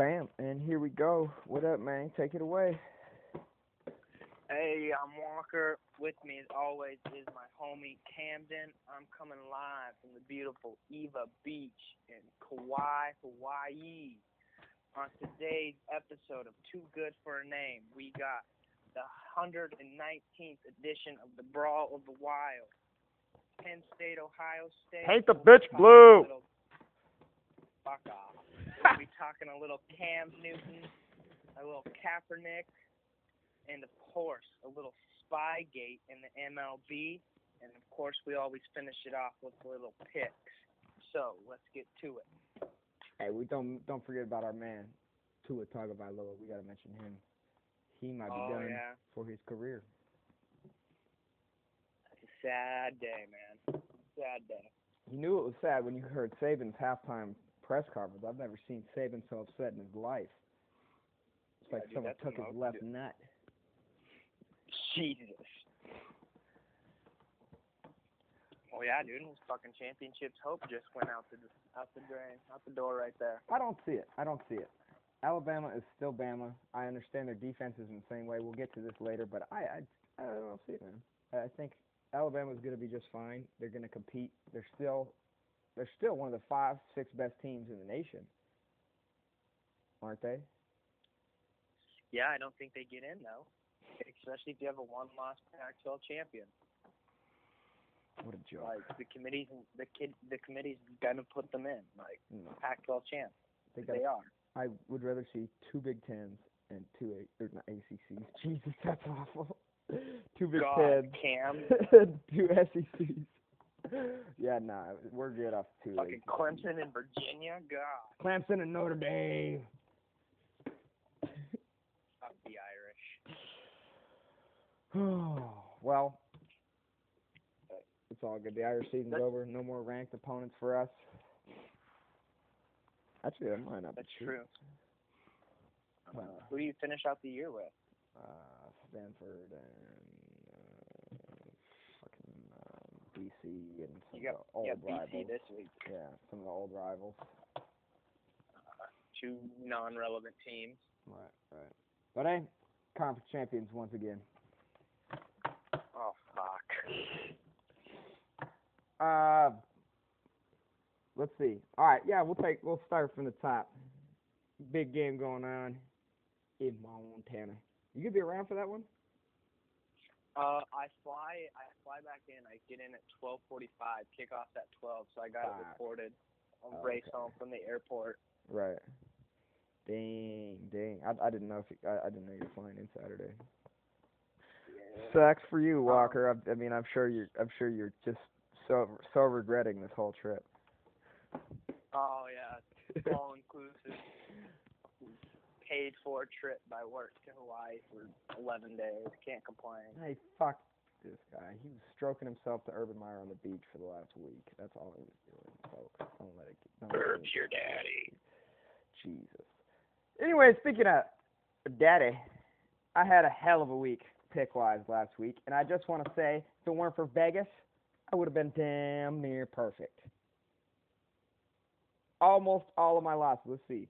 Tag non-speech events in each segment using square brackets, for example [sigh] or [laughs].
Bam, and here we go. What up, man? Take it away. Hey, I'm Walker. With me, as always, is my homie Camden. I'm coming live from the beautiful Ewa Beach in Kauai, Hawaii. On today's episode of Too Good for a Name, we got the 119th edition of the Brawl of the Wild. Penn State, Ohio State. Paint the bitch blue. Fuck off. [laughs] We'll be talking a little Cam Newton, a little Kaepernick, and of course a little Spygate in the MLB, and of course we always finish it off with a little picks. So let's get to it. Hey, we don't don't forget about our man, Tua Tagovailoa. We gotta mention him. He might be oh done yeah, for his career. it's a sad day, man. Sad day. You knew it was sad when you heard Saban's halftime press conference. I've never seen Saban so upset in his life. It's Yeah, like dude, someone took his left nut. Jesus. Well, yeah, dude. His fucking championships hope just went out the out the drain, out the door right there. I don't see it. I don't see it. Alabama is still Bama. I understand their defense is in the same way. We'll get to this later, but I I, I don't see it, man. I think Alabama's going to be just fine. They're going to compete. They're still they're still one of the five, six best teams in the nation, aren't they? Yeah, I don't think they get in though, especially if you have a one-loss Pac-12 champion. What a joke. Like the committees, the kid, the committee's gonna put them in, like No, Pac-12 champ. they They are. I would rather see two Big Tens and two A or not ACCs. [laughs] Jesus, that's awful. two Big God, Tens. Cam, [laughs] two SECs. [laughs] Yeah, nah, we're good off two. fucking. Clemson and Virginia. God, Clemson and Notre Dame. fuck the Irish. [sighs] well, it's all good. The Irish season's That's- over. No more ranked opponents for us. Actually, that might not That's true. true. Uh, Who do you finish out the year with? uh, Stanford and uh, fucking uh, BC and some You got, of the old got rivals. BC this week. Yeah, some of the old rivals. Two non-relevant teams. Right, right. But hey, conference champions once again. Oh fuck. [sighs] Uh, let's see. All right, yeah, we'll take. We'll start from the top. Big game going on in Montana. You gonna be around for that one? Uh, I fly. I fly back in. I get in at 12:45. Kickoff's at 12, so I got it recorded. I'll Oh, race home from the airport. Right. Dang, dang. I, I didn't know if you, I, I didn't know you were flying in Saturday. Sucks for you, Walker. I, I mean, I'm sure you're. I'm sure you're just so so regretting this whole trip. Oh yeah, all inclusive. [laughs] Paid for trip by work to Hawaii for 11 days. Can't complain. Hey, fuck this guy. He was stroking himself to Urban Meyer on the beach for the last week. That's all he was doing, folks. Don't let it get. Don't let it your daddy. Jesus. Anyway, speaking of daddy, I had a hell of a week pick wise last week, and I just want to say, if it weren't for Vegas, I would have been damn near perfect. Almost all of my losses. Let's see.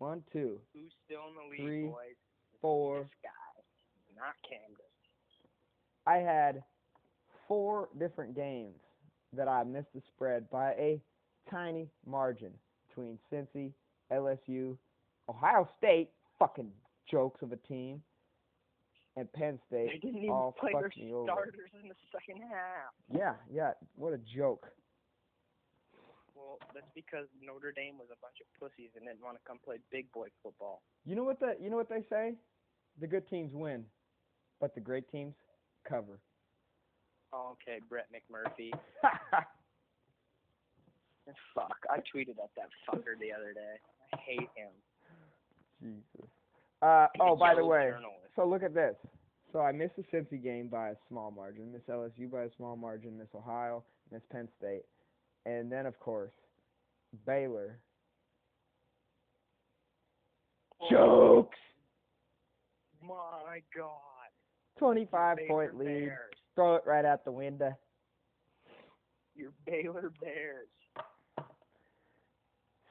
One, two, Who's still in the league, Three, boys? four. This guy, not Camden. I had four different games that I missed the spread by a tiny margin between Cincy, LSU, Ohio State, fucking jokes of a team, and Penn State. They didn't even all play their me over. starters in the second half. Yeah, yeah, what a joke. Well, that's because Notre Dame was a bunch of pussies and didn't want to come play big boy football. You know what the you know what they say? The good teams win, but the great teams cover. Oh, okay, Brett McMurphy. [laughs] Fuck, I tweeted at that fucker the other day. I hate him. Jesus. Uh, oh, by the way, journalist. So look at this. So I missed the Cincy game by a small margin, miss LSU by a small margin, miss Ohio, miss Penn State, and then of course Baylor. Jokes. My God. Twenty-five Baylor point lead. Bears. Throw it right out the window. Your Baylor Bears.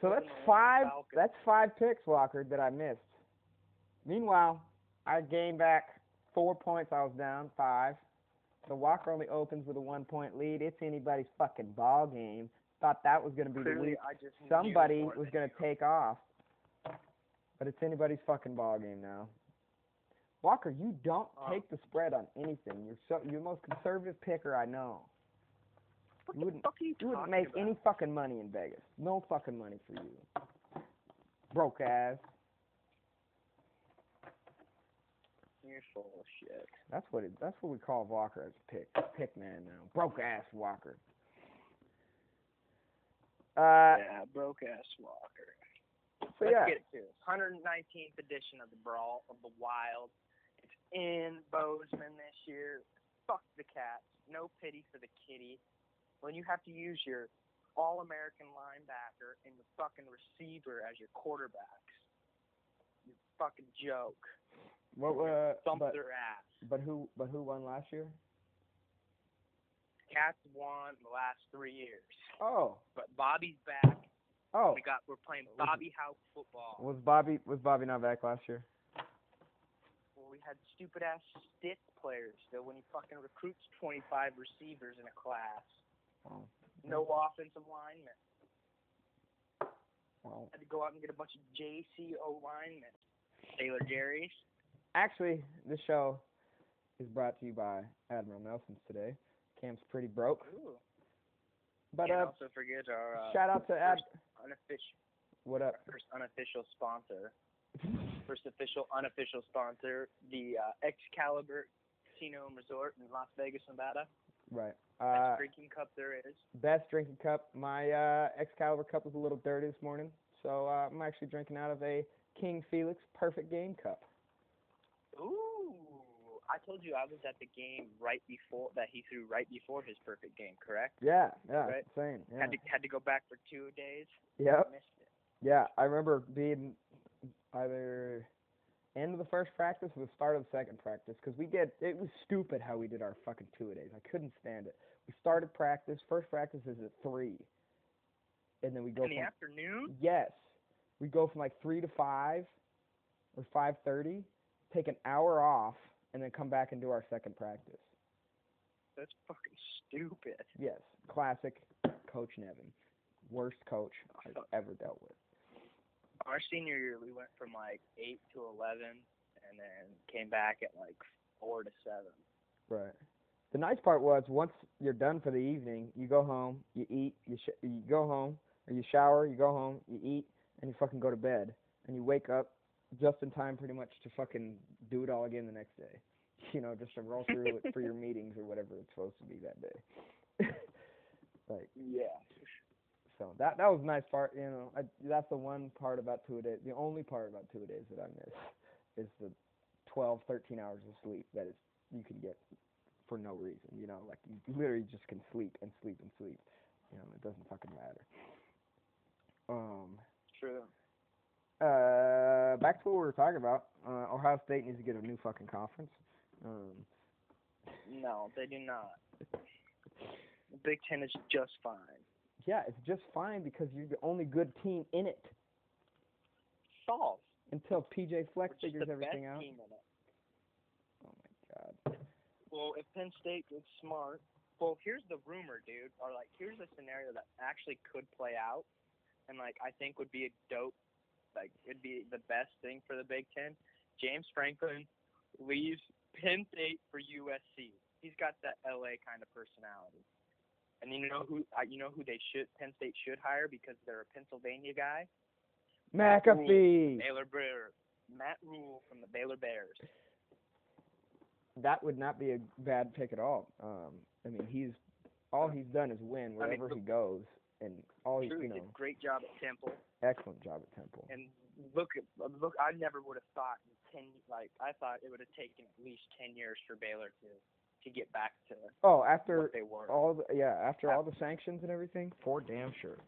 So that's Put in the five. Falcons. That's five picks, Walker, that I missed. Meanwhile, I gained back four points. I was down five. So Walker only opens with a one-point lead. It's anybody's fucking ball game. Thought that was gonna be the week. I just Somebody was gonna take off. But it's anybody's fucking ball game now. Walker, you don't Uh. take the spread on anything. You're so you're the most conservative picker I know. What You wouldn't- you, You wouldn't make about? any fucking money in Vegas. No fucking money for you. Broke ass. You're full of shit. That's what it, that's what we call Walker as a pick. Pick man now. Broke ass Walker. Uh yeah, broke ass Walker. so Let's yeah. get to it. 119th edition of the Brawl of the Wild. It's in Bozeman this year. Fuck the Cats. No pity for the kitty. When you have to use your All-American linebacker and your fucking receiver as your quarterbacks, you fucking joke. What uh Thump but their ass. but who but who won last year? Cats won the last three years, Oh. but Bobby's back. Oh. We got we're playing Bobby Hauck football. Was Bobby was Bobby not back last year? Well, we had stupid ass stiff players still when he fucking recruits 25 receivers in a class. Oh. No offensive linemen. Well, Had to go out and get a bunch of JUCO linemen. Taylor Jerry's. actually, this show is brought to you by Admiral Nelson's today. Cam's pretty broke, Ooh. but uh, also forget our uh, shout out to first unofficial, What up? first unofficial sponsor, [laughs] first official unofficial sponsor, the uh, Excalibur Casino and Resort in Las Vegas, Nevada. Right. Best Uh, drinking cup there is. best drinking cup. My uh, Excalibur cup was a little dirty this morning, so uh, I'm actually drinking out of a King Felix Perfect Game cup. I told you I was at the game right before that he threw right before his perfect game, correct? Yeah, yeah, Right. insane. Yeah. Had to had to go back for two days. It. Yeah, I remember being either end of the first practice or the start of the second practice because we did. It was stupid how we did our fucking two a days. I couldn't stand it. We started practice. First practice is at three, and then we go In the from afternoon? yes, we go from like three to five or five thirty. Take an hour off and then come back and do our second practice. That's fucking stupid. Yes, classic Coach Nevin, worst coach I've ever dealt with. Our senior year, we went from like eight to eleven, and then came back at like four to seven. Right. The nice part was once you're done for the evening, you go home, you eat, you sh- you go home, or you shower, you go home, you eat, and you fucking go to bed, and you wake up just in time, pretty much, to fucking do it all again the next day. [laughs] You know, just to roll through it for your [laughs] meetings or whatever it's supposed to be that day. [laughs] like Yeah. so that that was a nice part. You know, I, that's the one part about two a days. The only part about two a days that I miss is the 12, 13 hours of sleep that is you can get for no reason. You know, like you literally just can sleep and sleep and sleep. You know, it doesn't fucking matter. Um. True. Uh, back to what we were talking about. Uh, Ohio State needs to get a new fucking conference. Um, No, they do not. The Big Ten is just fine. yeah, it's just fine because you're the only good team in it Solve. until PJ Fleck We're figures the everything out. team in it. Oh my god. Well, if Penn State is smart, well, here's the rumor, dude, or like here's a scenario that actually could play out, and like I think would be a dope, like it'd be the best thing for the Big Ten. James Franklin leaves Penn State for USC. He's got that LA kind of personality, and you know who uh, you know who they should Penn State should hire because they're a Pennsylvania guy. McAfee. Baylor Bear, Matt Rhule from the Baylor Bears. That would not be a bad pick at all. Um, I mean, he's all he's done is win I mean, wherever he goes, and all True, you he did a great job at Temple. excellent job at Temple. And look, look, I never would have thought in ten. Like I thought it would have taken at least ten years for Baylor to to get back to Oh, after what they were. all the yeah, after all the sanctions and everything, for damn sure.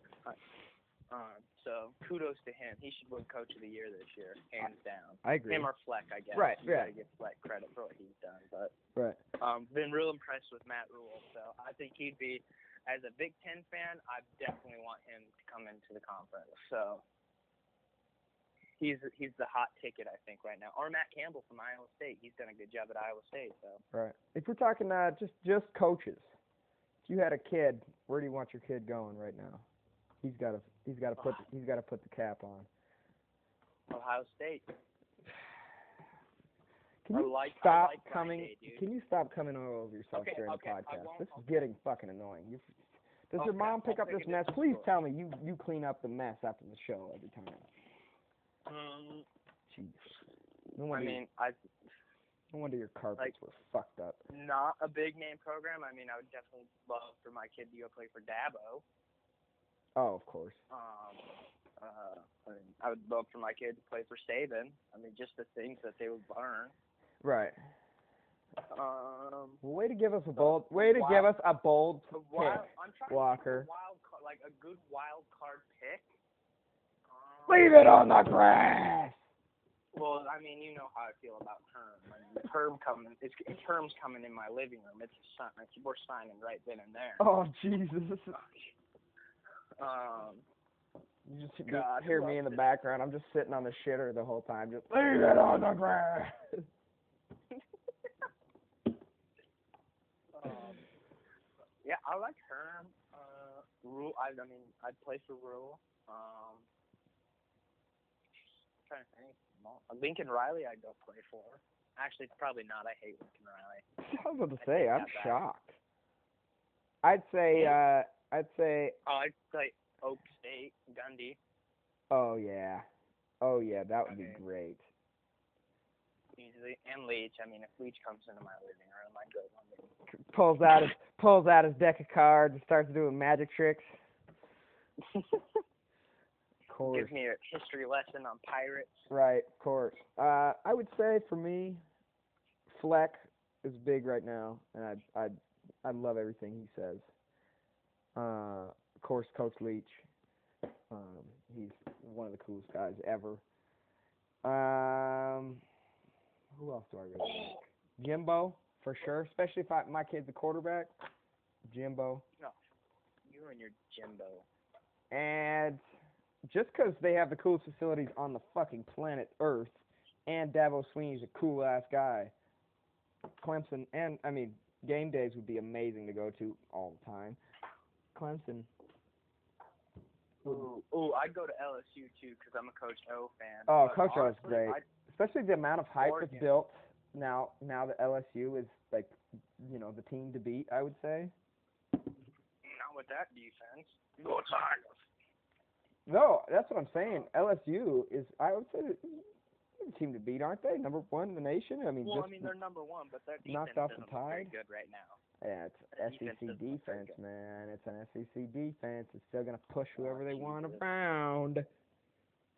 Um, so kudos to him. He should win Coach of the Year this year, hands down. I agree. Him or Fleck, I guess. Right, You right. gotta give Fleck credit for what he's done, but Right. um, been real impressed with Matt Rhule. So I think he'd be as a Big Ten fan, I definitely want him to come into the conference. So he's he's the hot ticket, I think, right now. Or Matt Campbell from Iowa State. He's done a good job at Iowa State. So Right. If we're talking uh, just just coaches, if you had a kid, where do you want your kid going right now? He's got to he's got to put he's got to put the cap on. Ohio State. Can you like- stop like coming? Day. Can you stop coming all over yourself Okay, during okay, the podcast? This is getting fucking annoying. You, does your mom pick I'll up this mess? Please story. tell me you you clean up the mess after the show every time. Um, Jeez. No I mean, I no wonder your carpets like- were fucked up. not a big name program. I mean, I would definitely love for my kid to go play for Dabo. Oh, of course. Um, uh, I, mean, I would love for my kid to play for Saban. I mean, just the things that they would learn. Right. Um, way to give us a bold. Way to give us a bold pick. wild, Walker. wild, ca- like a good wild card pick. Um, Leave it on the grass. Well, I mean, you know how I feel about Herm. I mean, Herm coming, it's, Herm's coming in my living room. It's a sign, we're signing right then and there. Oh Jesus! Um, You just God, hear me in the did- background. I'm just sitting on the shitter the whole time. Just leave it on the grass. um, yeah, I like her. Uh, Rhule. I, I mean, I'd play for Rhule. Um, trying to think. Lincoln Riley, I'd go play for. Actually, probably not. I hate Lincoln Riley. [laughs] I was about to say, I'm shocked. I'd say, uh, I'd say, Oh, I'd play Oak State, Gundy. oh yeah, oh yeah, that would be great. And Leach. I mean, if Leach comes into my living room, I'd go one. Pulls out his pulls out his deck of cards and starts doing magic tricks. [laughs] Course. Gives me a history lesson on pirates. Right, of course. Uh, I would say for me, Fleck is big right now, and I I I love everything he says. Uh, of course, Coach Leach. Um, he's one of the coolest guys ever. Um, who else do I really like? Jimbo for sure, especially if I, my kid's a quarterback. Jimbo. No, you and your Jimbo. And just because they have the coolest facilities on the fucking planet Earth, and Dabo Swinney's a cool ass guy, Clemson, and I mean, game days would be amazing to go to all the time. Clemson. Ooh, ooh, I'd go to LSU too because I'm a Coach O fan. Oh, Coach O is great. I'd- Especially the amount of hype Oregon. that's built now. Now that LSU is like, you know, the team to beat. I would say. not with that defense. Go Tigers. No, that's what I'm saying. LSU is. I would say the team to beat, aren't they? Number one in the nation. I mean, Well, just I mean they're number one, but their knocked off the look very Tide? good right now. Yeah, it's defense SEC very defense, man. It's an SEC defense. It's still gonna push oh, whoever they want around.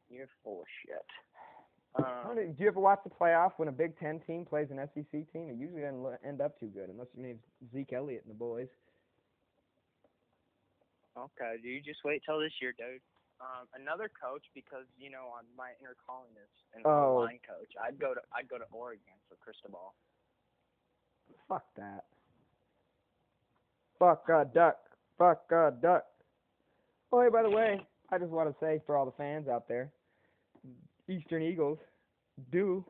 You're full of shit. Um, Do you ever watch the playoff when a Big Ten team plays an SEC team? It usually doesn't end up too good, unless your name's Zeke Elliott and the boys. okay, do you just wait till this year, dude. Um, another coach because you know on my inner calling is an Oh. online coach. I'd go to I'd go to Oregon for Cristobal. Fuck that. Fuck a duck. Fuck a duck. Oh, hey, by the way, I just want to say for all the fans out there, Eastern Eagles do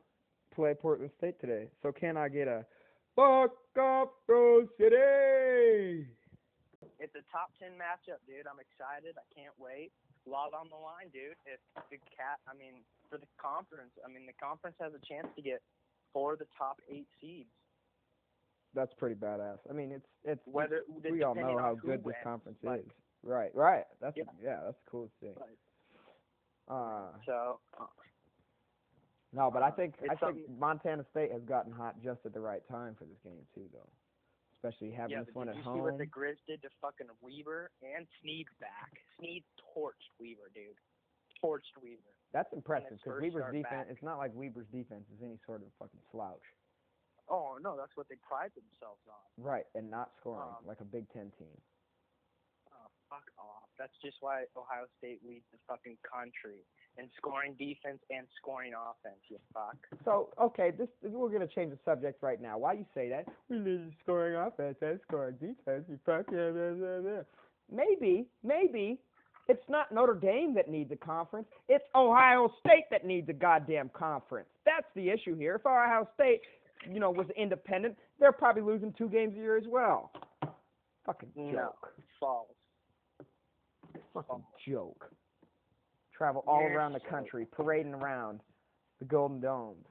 play Portland State today. So can I get a fuck up Rose City? It's a top ten matchup, dude. I'm excited. I can't wait. A Lot on the line, dude. If the cat, I mean, for the conference, I mean, the conference has a chance to get four of the top eight seeds. That's pretty badass. I mean, it's it's Whether we all know how good this conference like- is. Right, right. That's Yeah. yeah, that's the coolest thing. Uh, So, no, but I think I think Montana State has gotten hot just at the right time for this game too, though. Especially having yeah, this one did you see what the. Grizz did to fucking Weber and Sneed's back? Sneed torched Weber, dude. Torched Weber. That's impressive because Weber's defense. back. It's not like Weber's defense is any sort of fucking slouch. Oh no, that's what they pride themselves on. Right, and not scoring Um, like a Big Ten team. That's just why Ohio State leads the fucking country in scoring defense and scoring offense. You fuck. So okay, this we're gonna change the subject right now. Why you say that? We need scoring offense and scoring defense. You fuck yeah, blah, blah, blah. Maybe, maybe it's not Notre Dame that needs a conference. It's Ohio State that needs a goddamn conference. That's the issue here. If Ohio State, you know, was independent, they're probably losing two games a year as well. Fucking No. joke. False. Fucking um, joke. Travel all around the country, parading around the Golden Domes.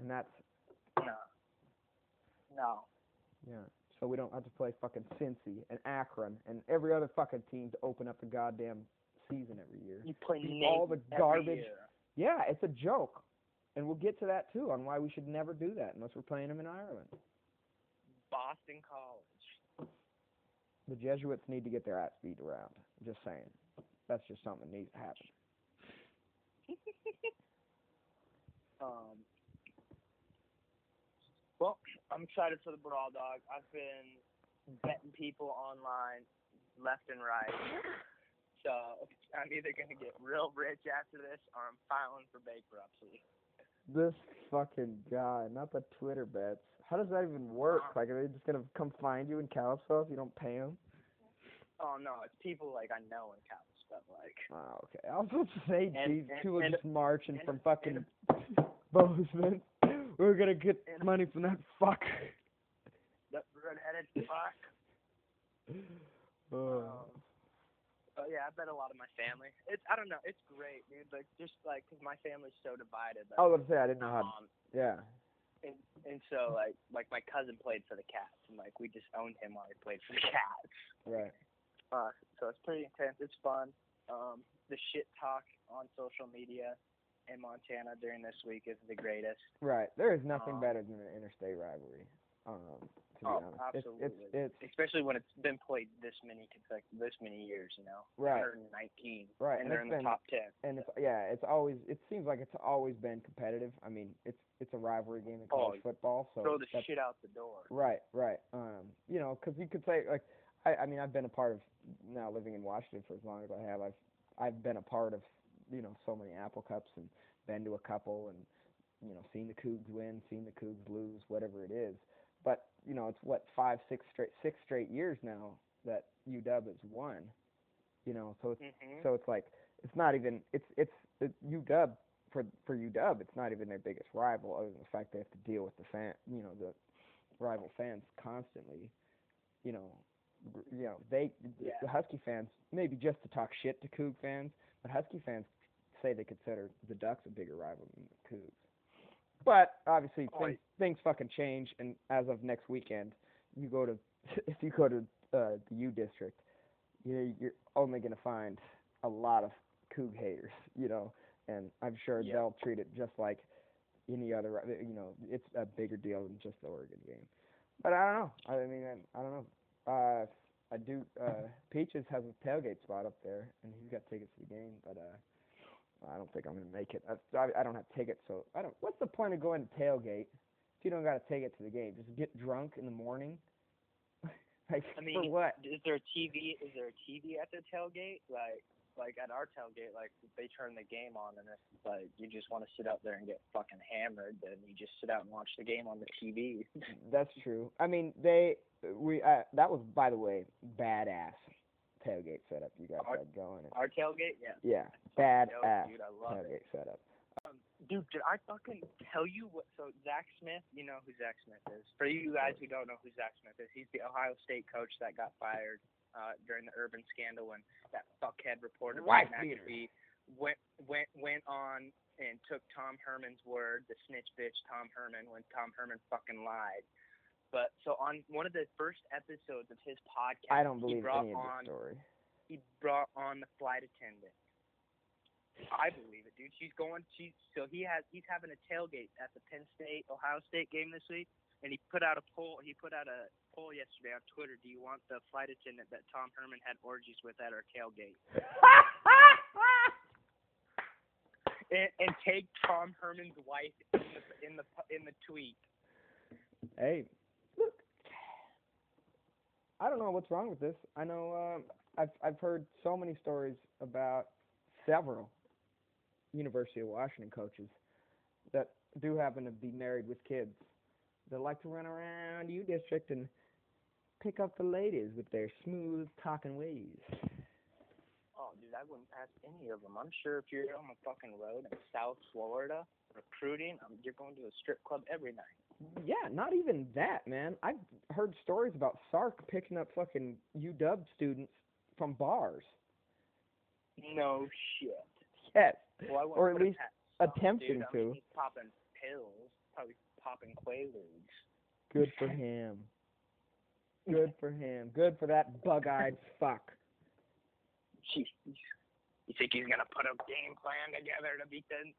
And that's No. No. yeah. So we don't have to play fucking Cincy and Akron and every other fucking team to open up the goddamn season every year. You play all the garbage. Yeah, it's a joke. And we'll get to that too on why we should never do that unless we're playing them in Ireland. Boston College. The Jesuits need to get their ass beat around. Just saying. That's just something that needs to happen. [laughs] Um. Well, I'm excited for the brawl, dog. I've been betting people online, left and right. So I'm either gonna get real rich after this, or I'm filing for bankruptcy. This fucking guy, not the Twitter bets. How does that even work? Like, are they just gonna come find you in Kalispell if you don't pay them? Oh no, it's people like I know in Kalispell, like. Oh, okay. I was about to say, and- people and- just marching and- from fucking [laughs] Bozeman. We're gonna get and- money from that fuck. That redheaded fuck. [sighs] Oh. Um, Oh yeah, I bet a lot of my family. It's I don't know. It's great, dude. Like just like 'cause my family's so divided. Like, I was gonna say I didn't know how. Yeah. And and so like like my cousin played for the Cats, and like we just owned him while he played for the [laughs] Cats. Right. Uh, so it's pretty intense. It's fun. Um, the shit talk on social media in Montana during this week is the greatest. Right. There is nothing Um, better than an interstate rivalry. Um, to be Oh, honest, absolutely. it's it's it's Especially when it's been played this many consecutive, this many years, you know. Right. 119. Right, and And they're in the top 10. and it's yeah, it's always it seems like it's always been competitive. I mean, it's it's a rivalry game in college Oh, football, so Throw the shit out the door. Right, right. Um, you know, because you could say like, I, I mean, I've been a part of now living in Washington for as long as I have. I've I've been a part of you know so many Apple Cups and been to a couple and you know seen the Cougs win, seen the Cougs lose, whatever it is. You know, it's what five, six straight six straight years now that UW has won. You know, so it's hmm so it's like it's not even it's it's it, UW for for UW. It's not even their biggest rival, other than the fact they have to deal with the fan, you know, the rival fans constantly. You know, you know they Yeah. the Husky fans maybe just to talk shit to Coug fans, but Husky fans say they consider the Ducks a bigger rival than the Cougs. But obviously Oh, things things fucking change, and as of next weekend, you go to [laughs] if you go to uh, the U district, you you're only gonna find a lot of Coug haters, you know, and I'm sure Yeah. they'll treat it just like any other, you know, it's a bigger deal than just the Oregon game. But I don't know. I mean, I, I don't know. Uh, I do. Uh, Peaches has a tailgate spot up there, and he's got tickets to the game, but uh, I don't think I'm gonna make it. I, I, I don't have tickets, so I don't. What's the point of going to tailgate if you don't got a ticket to the game? Just get drunk in the morning. [laughs] like I for mean, what? is there a TV? Is there a TV at the tailgate? Like, like at our tailgate, like they turn the game on, and it's like you just want to sit out there and get fucking hammered, then you just sit out and watch the game on the TV. That's true. I mean, they we uh, that was by the way badass tailgate setup you guys Our- had going. Our tailgate, yeah. Yeah, Dope, badass dude, I love it. tailgate setup. Um, dude, did I fucking tell you what? So Zach Smith, you know who Zach Smith is. For you guys who don't know who Zach Smith is, he's the Ohio State coach that got fired uh, during the Urban scandal when that fuckhead reporter Wife Brian. McAfee went went went on and took Tom Herman's word, the snitch bitch Tom Herman, when Tom Herman fucking lied. But so on one of the first episodes of his podcast, I don't he believe brought any of on story. he brought on the flight attendant. I believe it, dude. She's going. She's so he has. He's having a tailgate at the Penn State Ohio State game this week, and he put out a poll. He put out a poll yesterday on Twitter. Do you want the flight attendant that Tom Herman had orgies with at our tailgate? [laughs] And, and take Tom Herman's wife in the in the in the tweet. hey. I don't know what's wrong with this. I know. Um, I've I've heard so many stories about several University of Washington coaches that do happen to be married with kids that like to run around U District and pick up the ladies with their smooth talking ways. Dude, I wouldn't pass any of them. I'm sure if you're on the fucking road in South Florida recruiting, um, you're going to a strip club every night. Yeah, not even that, man. I've heard stories about Sark picking up fucking UW students from bars. No shit. Yes, Well, Or at least attempting dude. I mean, to. he's popping pills, probably popping quaaludes. good for him. Good for him. Good for that bug-eyed fuck. Jeez. You think he's gonna put a game plan together to beat the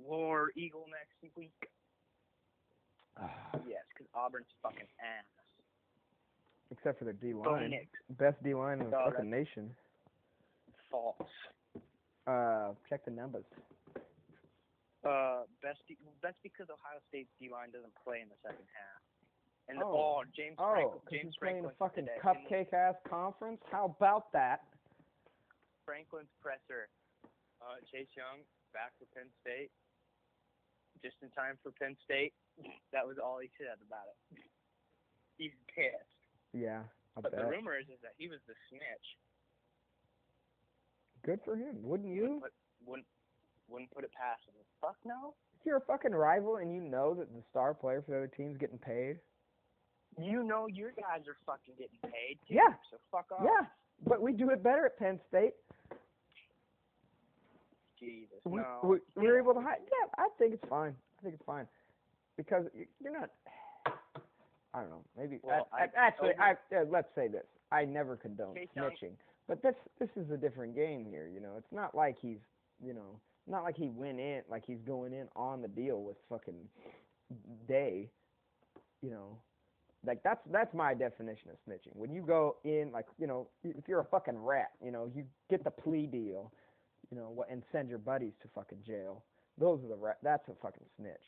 War Eagle next week? [sighs] yes, because Auburn's fucking ass. Except for their D line. Best D line in the Oh, fucking nation. false. Uh, check the numbers. Uh, best be- that's because Ohio State's D line doesn't play in the second half. And the, Oh. oh, James Oh, Franklin, James he's playing a Franklin fucking cupcake ass conference. How about that? Franklin's presser. Uh, Chase Young back for Penn State. Just in time for Penn State. That was all he said about it. He's pissed. Yeah, I But the rumor is, is that he was the snitch. Good for him. Wouldn't you? Wouldn't put, wouldn't, wouldn't put it past him. Fuck no. If you're a fucking rival and you know that the star player for the other team's getting paid. You know your guys are fucking getting paid. Too, Yeah. So fuck off. Yeah, but we do it better at Penn State. Jesus. We, no. we, we're able to hide. Yeah, I think it's fine. I think it's fine because you're not. I don't know. Maybe Well, I, I- actually, I uh, let's say this. I never condone snitching, but this this is a different game here. You know, it's not like he's you know not like he went in like he's going in on the deal with fucking Day. You know, like that's that's my definition of snitching. When you go in like you know if you're a fucking rat, you know you get the plea deal you know, what, and send your buddies to fucking jail. Those are the ra- that's a fucking snitch.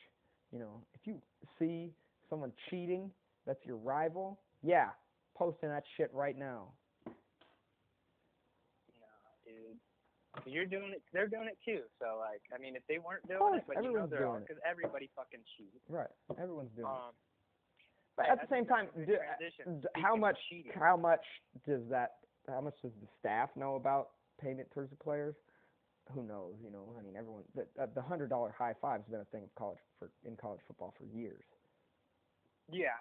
You know, if you see someone cheating, that's your rival. Yeah, posting that shit right now. No, dude. You're doing it. They're doing it too. So like, I mean, if they weren't doing course, it, but you know everyone's they're all, doing it. because everybody fucking cheats. Right, everyone's doing it. Um, But at the same time, do, Speaking how much how much does that how much does the staff know about payment towards the players? Who knows? You know, I mean, everyone. The, uh, the hundred dollar high five has been a thing of college for in college football for years. Yeah,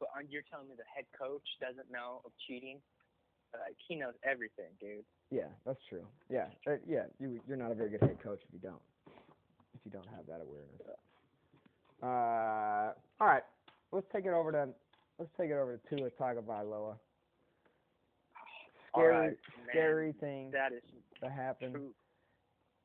but uh, you're telling me the head coach doesn't know of cheating? Like he knows everything, dude. Yeah, that's true. Yeah, uh, yeah. You you're not a very good head coach if you don't if you don't have that awareness. Uh, all right. Let's take it over to let's take it over to Tua Tagovailoa. [sighs] Scary, right, man, scary thing That is that happened. true.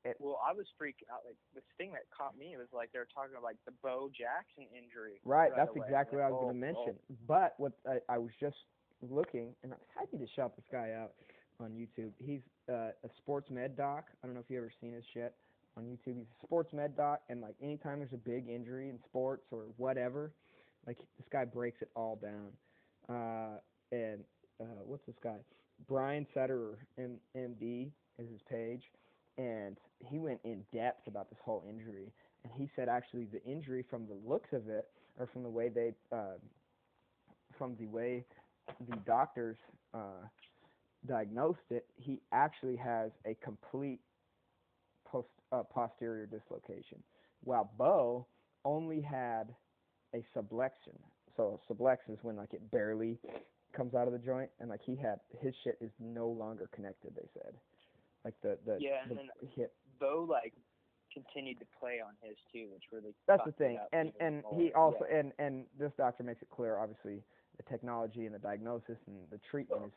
It- well, I was freaking out. Like the thing that caught me was like they were talking about like the Bo Jackson injury. Right, right that's away. exactly Like, what I was going to oh, oh. mention. But what I, I was just looking, and I'm happy to shout this guy out on YouTube. He's uh, a sports med doc. I don't know if you ever seen his shit on YouTube. He's a sports med doc, and like anytime there's a big injury in sports or whatever, like this guy breaks it all down. Uh, and uh, what's this guy? Brian Sutterer, M- MD, is his page, and he went in depth about this whole injury. And he said actually the injury, from the looks of it, or from the way they, uh, from the way the doctors uh, diagnosed it, he actually has a complete post uh, posterior dislocation, while Bo only had a subluxation. So sublex is when like it barely comes out of the joint, and like he had his shit is no longer connected. They said, like the the, Yeah, and the then hip Bo like continued to play on his too, which really that's the thing and and more. he also Yeah. and and this doctor makes it clear obviously the technology and the diagnosis and the treatment is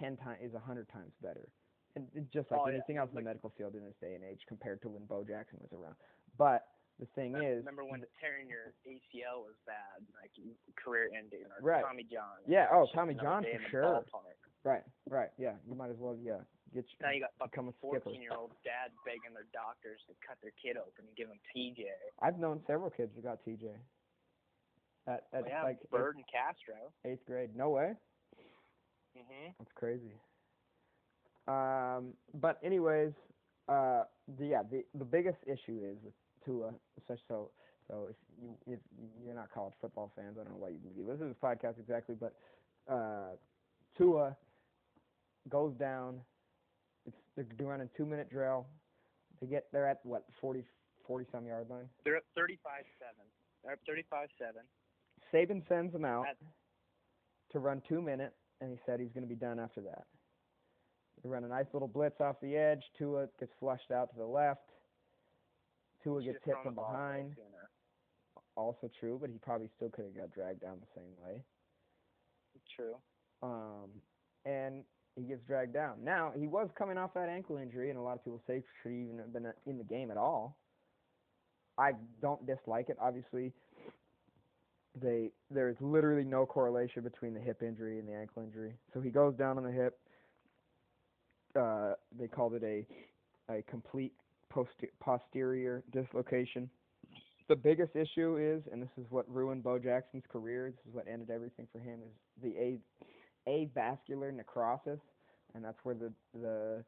10 times is a 100 times better and just like Oh, yeah. anything else in Like- the medical field in this day and age compared to when Bo Jackson was around but the thing is Remember when tearing your ACL was bad, like career ending, or Right. Tommy John? Yeah, oh, Tommy John for sure. right right yeah you might as well yeah get your Now you, got fucking fourteen-year-old dads begging their doctors to cut their kid open and give them TJ. I've known several kids who got TJ at at Well, yeah, like eighth, Bird and Castro. eighth grade no way Mhm. that's crazy Um, but anyways, uh, the, yeah, the the biggest issue is with Tua, especially so. So if you if you're not college football fans, I don't know why you listening to this podcast exactly, but uh, Tua goes down. They're doing a two minute drill. They get they're at what 40 40 some yard line. They're up 35-7. They're up 35-7. Saban sends them out to run two minutes, and he said he's going to be done after that. They run a nice little blitz off the edge. Tua gets flushed out to the left. Tua gets hit from the ball away behind. Also true, but he probably still could have got dragged down the same way. True. Um, and he gets dragged down. Now he was coming off that ankle injury, and a lot of people say should he even have been in the game at all. I don't dislike it. Obviously, they there's literally no correlation between the hip injury and the ankle injury. So he goes down on the hip. Uh, they called it a a complete poster- posterior dislocation. The biggest issue is, and this is what ruined Bo Jackson's career. This is what ended everything for him. Is the a avascular necrosis, and that's where the the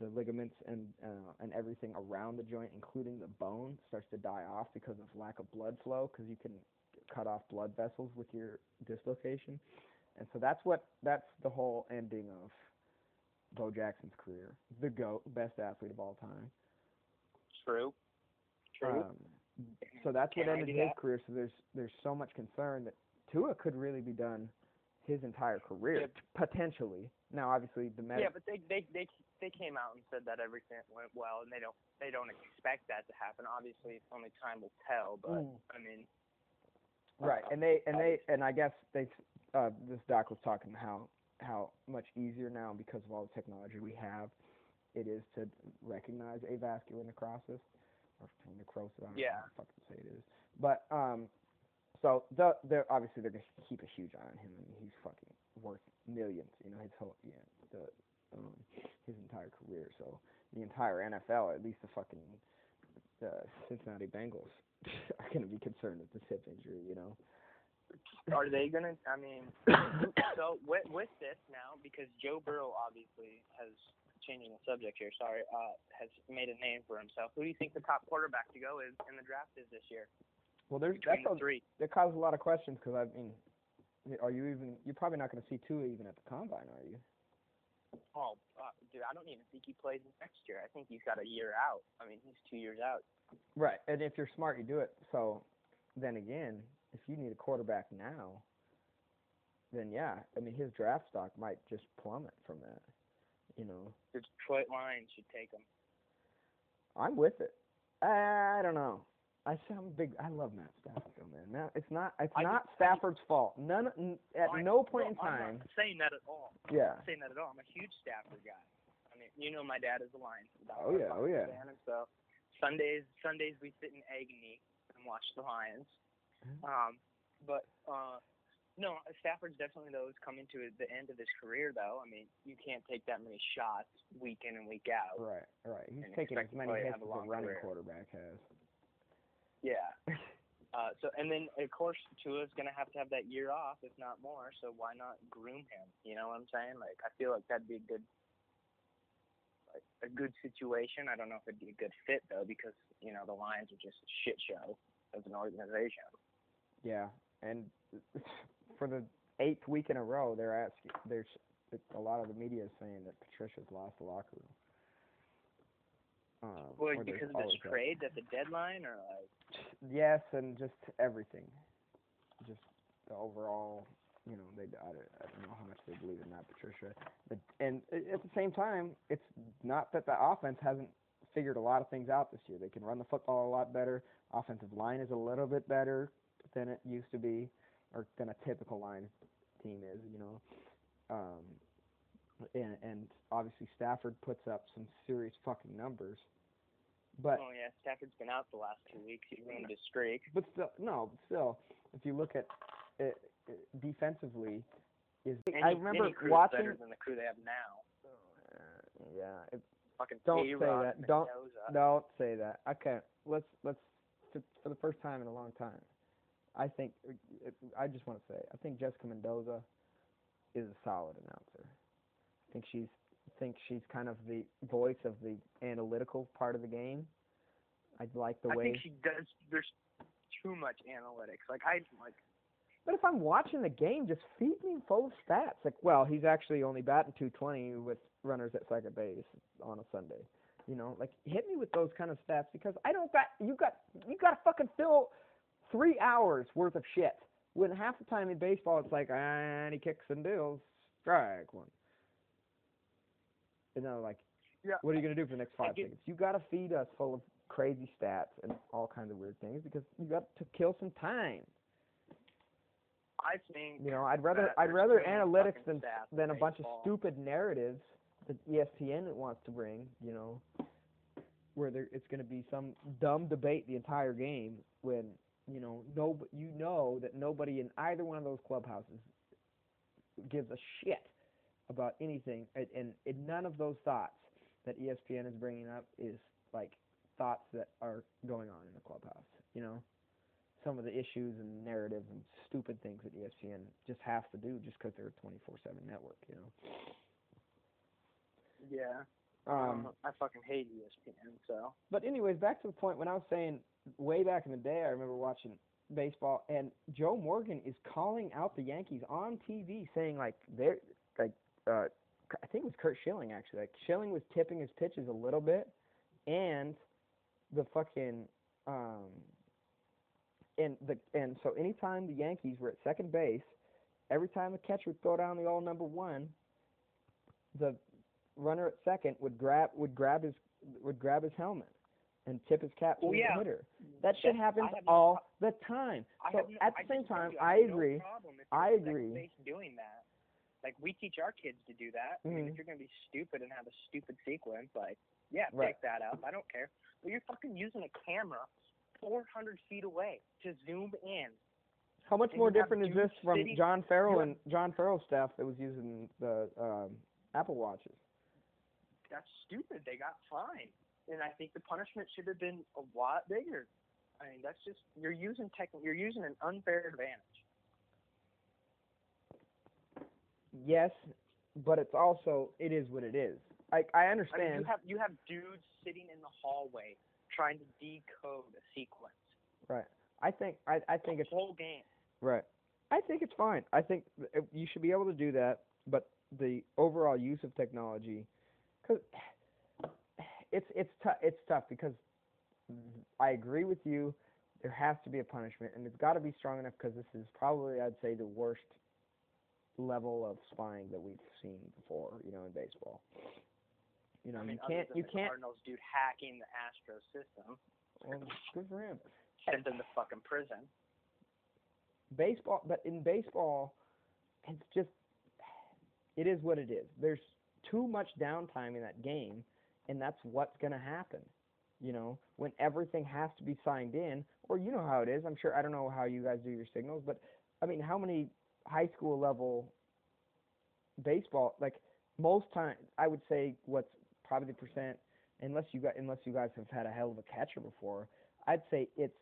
the ligaments and uh, and everything around the joint, including the bone, starts to die off because of lack of blood flow. Because you can cut off blood vessels with your dislocation, and so that's what that's the whole ending of Bo Jackson's career. The goat, best athlete of all time. True. True. Um, so that's what ended his that. career. So there's there's so much concern that Tua could really be done his entire career Yeah. potentially. Now, obviously, the med- yeah, but they they they they came out and said that everything went well, and they don't they don't expect that to happen. Obviously, it's only time will tell. But Mm. I mean, right, uh, and they and they and I guess they uh, this doc was talking how how much easier now because of all the technology we have, it is to recognize avascular necrosis or necrosis. I don't know Yeah. how the fuck to say it is, but um, so the they're obviously they're gonna keep a huge eye on him. I mean, he's fucking worth millions. You know, his whole yeah the um his entire career. So the entire NFL, at least the fucking the Cincinnati Bengals, [laughs] are gonna be concerned with this hip injury. You know. are they gonna? I mean, [coughs] so with with this now, because Joe Burrow obviously has changing the subject here. Sorry, uh, has made a name for himself. Who do you think the top quarterback to go is in the draft is this year? Well, there's that's the a, three. that causes a lot of questions because I mean, are you even? You're probably not going to see Tua even at the combine, are you? Oh, uh, dude, I don't even think he plays next year. I think he's got a year out. I mean, he's two years out. Right. And if you're smart, you do it. So then again, if you need a quarterback now, then yeah, I mean his draft stock might just plummet from that. You know, The Detroit Lions should take him. I'm with it. I don't know. I sound big. I love Matt Stafford, though, man. Matt, it's not. It's I not just- I- Stafford's fault. None. N- at I- no point in no, I'm time. not saying that at all. Yeah. I'm not saying that at all. I'm a huge Stafford guy. I mean, you know, my dad is a Lions. Oh, yeah, oh, yeah. Fan, and so Sundays, Sundays we sit in agony and watch the Lions. Mhm. Um, but uh, no, Stafford's definitely those coming to the end of his career, though. I mean, you can't take that many shots week in and week out. Right. Right. He's taking as many hits as a running career. quarterback has. Yeah. [laughs] Uh, so and then of course Tua's gonna have to have that year off, if not more. So why not groom him? You know what I'm saying? Like I feel like that'd be a good, like a good situation. I don't know if it'd be a good fit though, because you know the Lions are just a shit show as an organization. Yeah, and [laughs] for the eighth week in a row, they're asking. There's a lot of the media is saying that Patricia's lost the locker room. Um, Well, because of this trade at the deadline, or like Yes, and just everything, just the overall. You know, they I, don't- I don't know how much they believe in Matt Patricia, but and at the same time, it's not that the offense hasn't figured a lot of things out this year. They can run the football a lot better. Offensive line is a little bit better than it used to be, or than a typical line team is. You know, um, and and obviously Stafford puts up some serious fucking numbers, but oh yeah, Stafford's been out the last two weeks. He ruined his streak. but still, no, but still, if you look at it, it defensively, is Any, I remember any crew's watching. better than the crew they have now. Uh, yeah, it, Fucking Don't say K-Rod, that. Don't- Mendoza. don't say that. Okay, let's let's for, for the first time in a long time, I think I just want to say I think Jessica Mendoza is a solid announcer. I think she's think she's kind of the voice of the analytical part of the game. I like the I way. think she does. There's too much analytics. Like I like. But if I'm watching the game, just feed me full of stats. Like, well, he's actually only batting 220 with runners at second base on a Sunday. You know, like hit me with those kind of stats because I don't got you got you got to fucking fill three hours worth of shit. When half the time in baseball it's like, ah, and he kicks and deals, strike one. You know, like, Yeah. what are you gonna do for the next five get- seconds? You got to feed us full of crazy stats and all kinds of weird things because you got to kill some time. I think. You know, I'd rather I'd rather analytics than than a bunch of stupid narratives that ESPN wants to bring. You know, where there it's going to be some dumb debate the entire game when you know no you know that nobody in either one of those clubhouses gives a shit about anything, and, and, and none of those thoughts that ESPN is bringing up is like thoughts that are going on in the clubhouse. You know some of the issues and narrative and stupid things that ESPN just has to do just because they're a 24/7 network, you know. Yeah. Um, I fucking hate ESPN. So. but anyways, back to the point when I was saying way back in the day, I remember watching baseball and Joe Morgan is calling out the Yankees on TV, saying like they're like uh, I think it was Curt Schilling actually. Like Schilling was tipping his pitches a little bit, and the fucking um and the and so anytime the Yankees were at second base, every time the catcher would throw down the all number one, the runner at second would grab would grab his would grab his helmet and tip his cap to Well, the yeah. hitter. That shit happens I no all the time. I So no, at I the same time, I no agree. I you're at second agree. doing that. Like we teach our kids to do that. I mean, if you're gonna be stupid and have a stupid sequence, like yeah, Right. pick that up. I don't care. But you're fucking using a camera 400 feet away to zoom in. How much And more different is this from sitting- John Farrell and John Farrell's staff that was using the um, Apple watches? That's stupid. They got fined, and I think the punishment should have been a lot bigger. I mean, that's just you're using tech. You're using an unfair advantage. Yes, but it's also it is what it is. I I I mean, understand. you have you have dudes sitting in the hallway trying to decode a sequence. right. I think I I think it's whole game. right. I think it's fine. I think you should be able to do that, but the overall use of technology, because it's it's tough. It's tough because I agree with you. There has to be a punishment, and it's got to be strong enough because this is probably I'd say the worst level of spying that we've seen before. You know, in baseball. You know, I mean, you can't you can't. Cardinals dude hacking the Astro system, Well, good for him. sent him to fucking prison. baseball but in baseball it's just it is what it is there's too much downtime in that game and that's what's going to happen you know when everything has to be signed in or you know how it is i'm sure i don't know how you guys do your signals but i mean how many high school level baseball like most time i would say what's probably the percent unless you got unless you guys have had a hell of a catcher before i'd say it's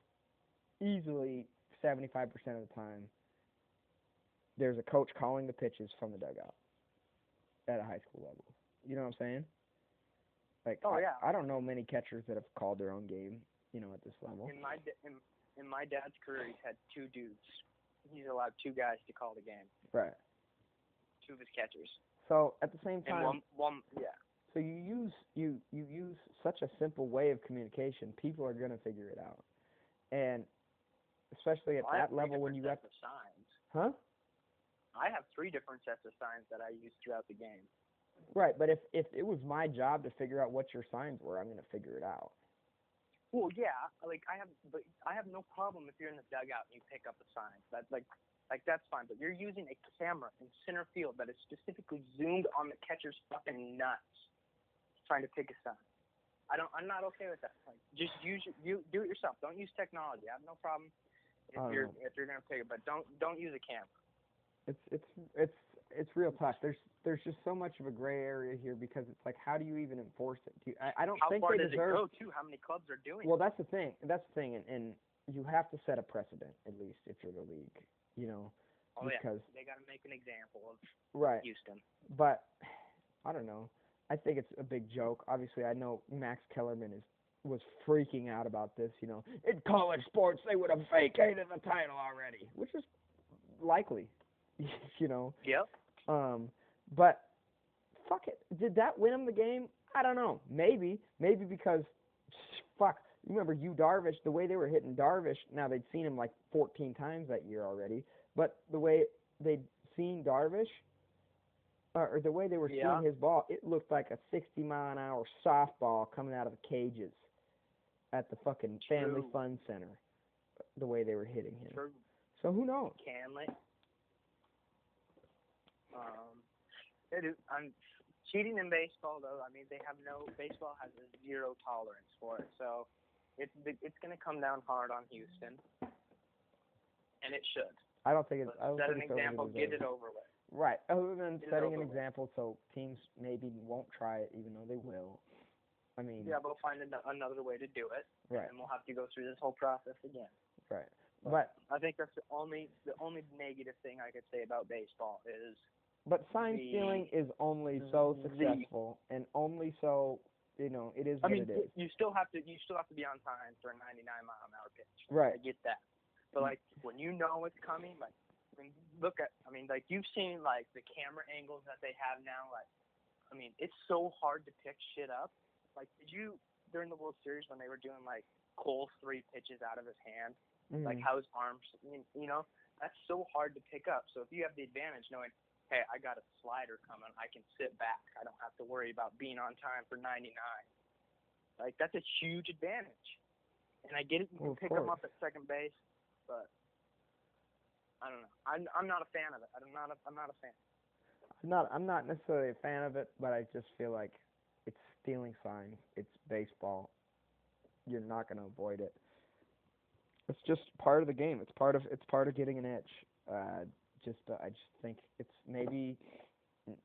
easily 75% of the time, there's a coach calling the pitches from the dugout at a high school level. You know what I'm saying? Like, Oh, I, yeah. I don't know many catchers that have called their own game, you know, at this level. In my in, in my dad's career, he's had two dudes. He's allowed two guys to call the game. Right. Two of his catchers. So at the same time, one one yeah. so you use you you use such a simple way of communication, people are gonna figure it out, and especially at Well, that level when you got, sets signs. huh? I have three different sets of signs that I use throughout the game. Right, but if if it was my job to figure out what your signs were, I'm gonna figure it out. Well, yeah, like I have, but I have no problem if you're in the dugout and you pick up a sign. That's like, like that's fine. But you're using a camera in center field that is specifically zoomed on the catcher's fucking nuts, trying to pick a sign. I don't. I'm not okay with that. Like, just use your, you do it yourself. Don't use technology. I have no problem if you're know. if you're gonna pick it, but don't don't use a camera. It's it's it's it's real tough. There's there's just so much of a gray area here because it's like how do you even enforce it? Do you, I I don't How think far they does deserve. it go to? How many clubs are doing? Well, that's the thing. That's the thing, and, and you have to set a precedent at least if you're the league. You know? Oh yeah, because they got to make an example of right. Houston. But I don't know. I think it's a big joke. Obviously, I know Max Kellerman is was freaking out about this. You know, in college sports, they would have vacated the title already, which is likely. [laughs] you know, Yep. Um, but fuck it. Did that win him the game? I don't know. Maybe, maybe because fuck. You remember you Darvish, the way they were hitting Darvish. Now they'd seen him like 14 times that year already, but the way they'd seen Darvish, or, or the way they were Yeah. seeing his ball, it looked like a 60 mile an hour softball coming out of the cages at the fucking Family Fun Center. The way they were hitting him. For So who knows? Canley. Um, it is. I'm cheating in baseball though. I mean, they have no baseball has a zero tolerance for it. So it's it's going to come down hard on Houston, and it should. I don't think it's. I don't set think an example. Get it over with. Right. Other than Get setting an with. example so teams maybe won't try it even though they will. I mean, Yeah, we'll find an- another way to do it, right, and we'll have to go through this whole process again. right. But I think that's the only the only negative thing I could say about baseball is but sign stealing is only so successful and only so you know it is I mean, it is. you still have to you still have to be on time for a 99 mile an hour pitch. Right. I get that, but like when you know it's coming, like I mean, look at I mean, like you've seen like the camera angles that they have now. Like, I mean, it's so hard to pick shit up. Like, did you during the World Series when they were doing like Cole's three pitches out of his hand, like Mhm. how his arms, you know, that's so hard to pick up. So if you have the advantage knowing, hey, I got a slider coming, I can sit back. I don't have to worry about being on time for 99. Like that's a huge advantage. And I get it, you can pick them up at second base, but I don't know. I'm I'm not a fan of it. I'm not a I'm not a fan. I'm not I'm not necessarily a fan of it, but I just feel like it's stealing signs. It's baseball. You're not going to avoid it. It's just part of the game. It's part of it's part of getting an edge. Uh, just uh, I just think it's maybe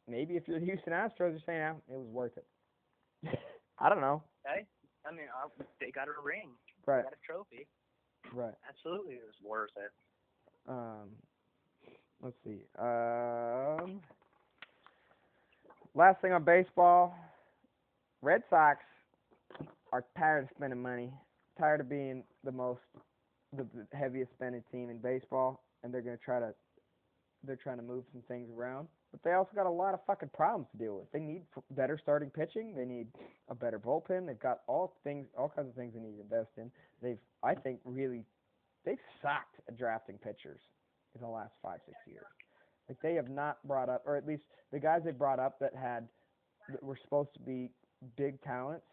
maybe if you're the Houston Astros, you're saying ah, it was worth it. [laughs] I don't know. Hey, I mean, I, they got a ring, Right, they got a trophy. right. Absolutely, it was worth it. Um, let's see. Um, last thing on baseball, Red Sox are tired of spending money, tired of being the most, the, the heaviest spending team in baseball, and they're gonna try to, they're trying to move some things around. But they also got a lot of fucking problems to deal with. They need better starting pitching. They need a better bullpen. They've got all things, all kinds of things they need to invest in. They've, I think, really, they've sucked at drafting pitchers in the last five, six years. Like they have not brought up, or at least the guys they brought up that had that were supposed to be big talents,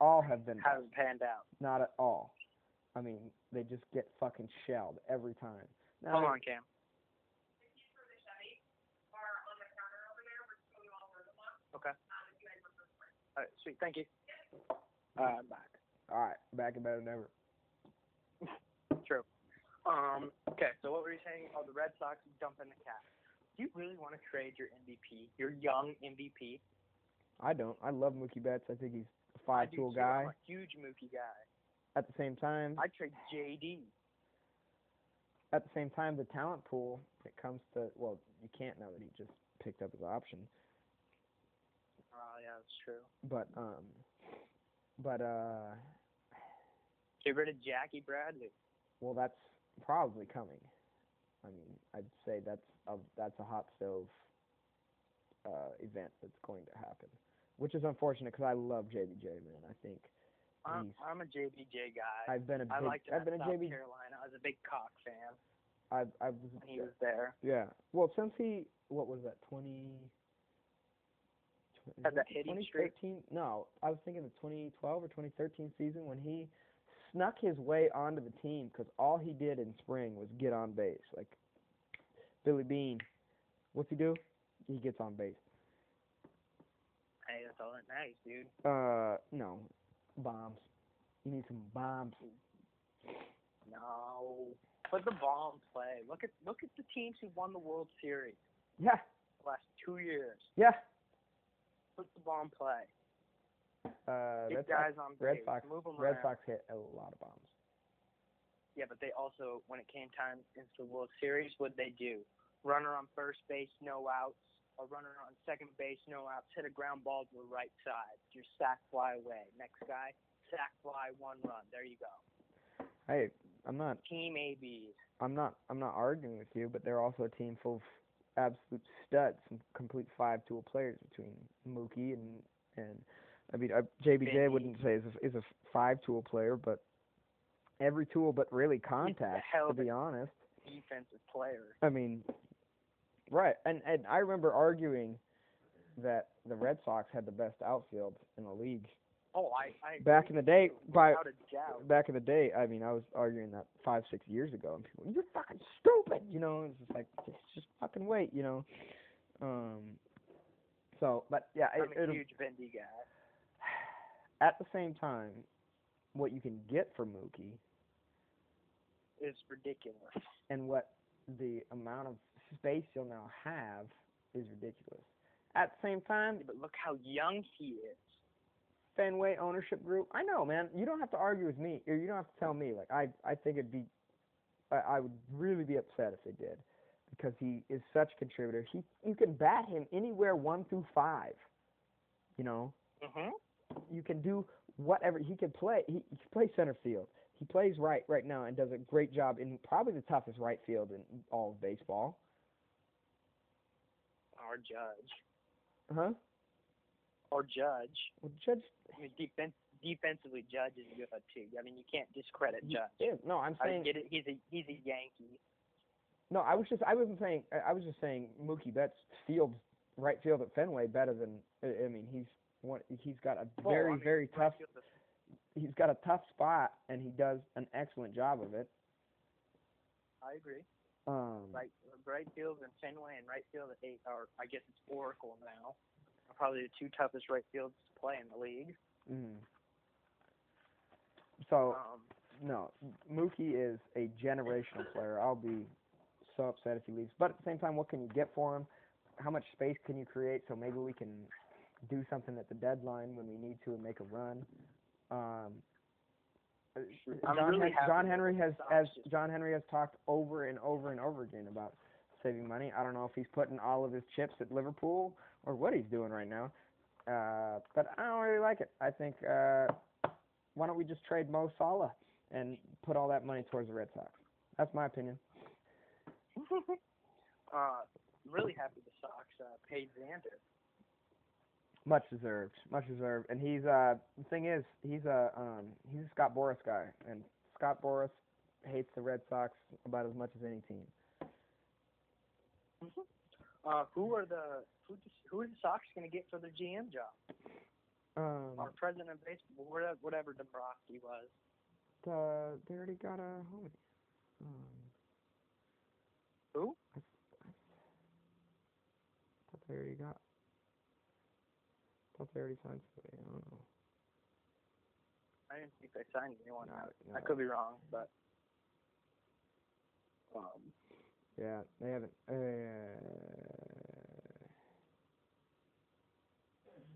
all have been. Hasn't panned out. not at all. I mean, they just get fucking shelled every time. Now, Hold on, Cam. Okay. All right, sweet. Thank you. Uh, I'm back. All right, back and better than ever. [laughs] True. Um. Okay. So what were you saying? Oh, the Red Sox dumping the cap. Do you really want to trade your MVP, your young MVP? I don't. I love Mookie Betts. I think he's a five-tool guy. I'm a huge Mookie guy. At the same time, I'd trade JD. at the same time, the talent pool when it comes to well, you can't now that he just picked up his option. That's true. But um, but uh, Get rid of Jackie Bradley. well, that's probably coming. I mean, I'd say that's a that's a hot stove uh event that's going to happen, which is unfortunate because I love JBJ man. I think I'm, I'm a JBJ guy. I've been a big I liked him I've been a South JB Carolina. I was a big cock fan I've I've when he was there. yeah. Well, since he what was that twenty? Had that hitting streak? 2013? No, I was thinking the 2012 or 2013 season when he snuck his way onto the team because all he did in spring was get on base. Like Billy Beane, what's he do? He gets on base. Hey, that's all that matters, dude. Uh, no, bombs. You need some bombs. No. Put the bomb play. Look at look at the teams who won the World Series Yeah, the last two years. yeah. Put the bomb play. Uh, Red Sox, guys on base. Red them Red around. Sox hit a lot of bombs. Yeah, but they also, when it came time into the World Series, what they do? Runner on first base, no outs, a runner on second base, no outs, hit a ground ball to the right side. Your sack fly away. Next guy, sack fly, one run. There you go. Hey, I'm not Team ABs. I'm not I'm not arguing with you, but they're also a team full of absolute studs, some complete five tool players between Mookie and and I mean uh, JBJ wouldn't say is a, is a five tool player, but every tool but really contact. To be honest, Defensive player. I mean, right? And and I remember arguing that the Red Sox had the best outfield in the league Oh, I, I back in the day. By without a doubt. back in the day, I mean, I was arguing that five, six years ago, and people, you're fucking stupid, you know. It's just like, just, just fucking wait, you know. Um. So, but yeah, it, I'm a huge Bendy guy. [sighs] at the same time, what you can get for Mookie is ridiculous. and what the amount of space you'll now have is ridiculous. At the same time, But look how young he is. Fenway ownership group. I know, man. You don't have to argue with me, or you don't have to tell me. Like I, I think it'd be, I, I would really be upset if they did, because he is such a contributor. He, you can bat him anywhere one through five. You know, Mhm. you can do whatever. He can play. He, he can play center field. He plays right right now and does a great job in probably the toughest right field in all of baseball. Our Judge. Huh? Or Judge. Well, Judge. I mean, defense, defensively, Judge is good too. I mean, you can't discredit Judge. is. No, I'm I saying. get it. He's a he's a Yankee. No, I was just I wasn't saying I I was just saying Mookie Betts fields right field at Fenway better than I I mean he's one he's got a Well, very I mean, very tough he's got a tough spot and he does an excellent job of it. I agree. Um Right, right field and Fenway and right field at eight, or I guess it's Oracle now. Probably the two toughest right fields to play in the league. mm. So Um, no, Mookie is a generational [coughs] player. I'll be so upset if he leaves. But at the same time, what can you get for him? How much space can you create so maybe we can do something at the deadline when we need to and make a run? Um, uh, John, really John Henry has as John Henry has talked over and over and over again about saving money. I don't know if he's putting all of his chips at Liverpool or what he's doing right now. Uh, but I don't really like it. I think uh, why don't we just trade Mo Salah and put all that money towards the Red Sox? That's my opinion. [laughs] uh, I'm really happy the Sox uh, paid Xander. Much deserved, much deserved. And he's uh the thing is, he's a um he's a Scott Boras guy, and Scott Boras hates the Red Sox about as much as any team. Uh, who are the who who are the Sox going to get for their GM job? Um, Or president of baseball, whatever, whatever Dombrowski was. uh, they already got a homie. Um, Who? I, I thought they already got. thought they already signed somebody. I don't know. I didn't think they signed anyone. No, I could be wrong, but um, Yeah, they haven't. Uh,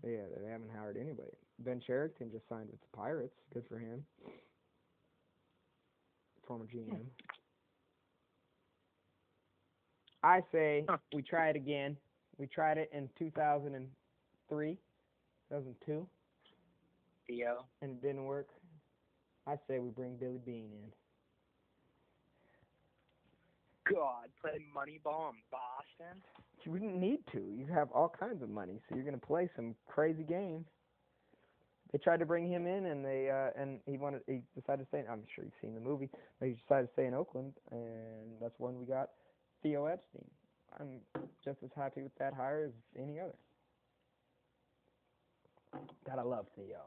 yeah, they haven't hired anybody. Ben Cherington just signed with the Pirates. Good for him. Former GM. I say we try it again. We tried it in 2003, 2002, Theo. and it didn't work. I say we bring Billy Beane in. God, play Moneyball in Boston. You wouldn't need to. You have all kinds of money, so you're gonna play some crazy game. They tried to bring him in, and they uh, and he wanted. He decided to stay. In, I'm sure you've seen the movie. But he decided to stay in Oakland, and that's when we got Theo Epstein. I'm just as happy with that hire as any other. Gotta love Theo.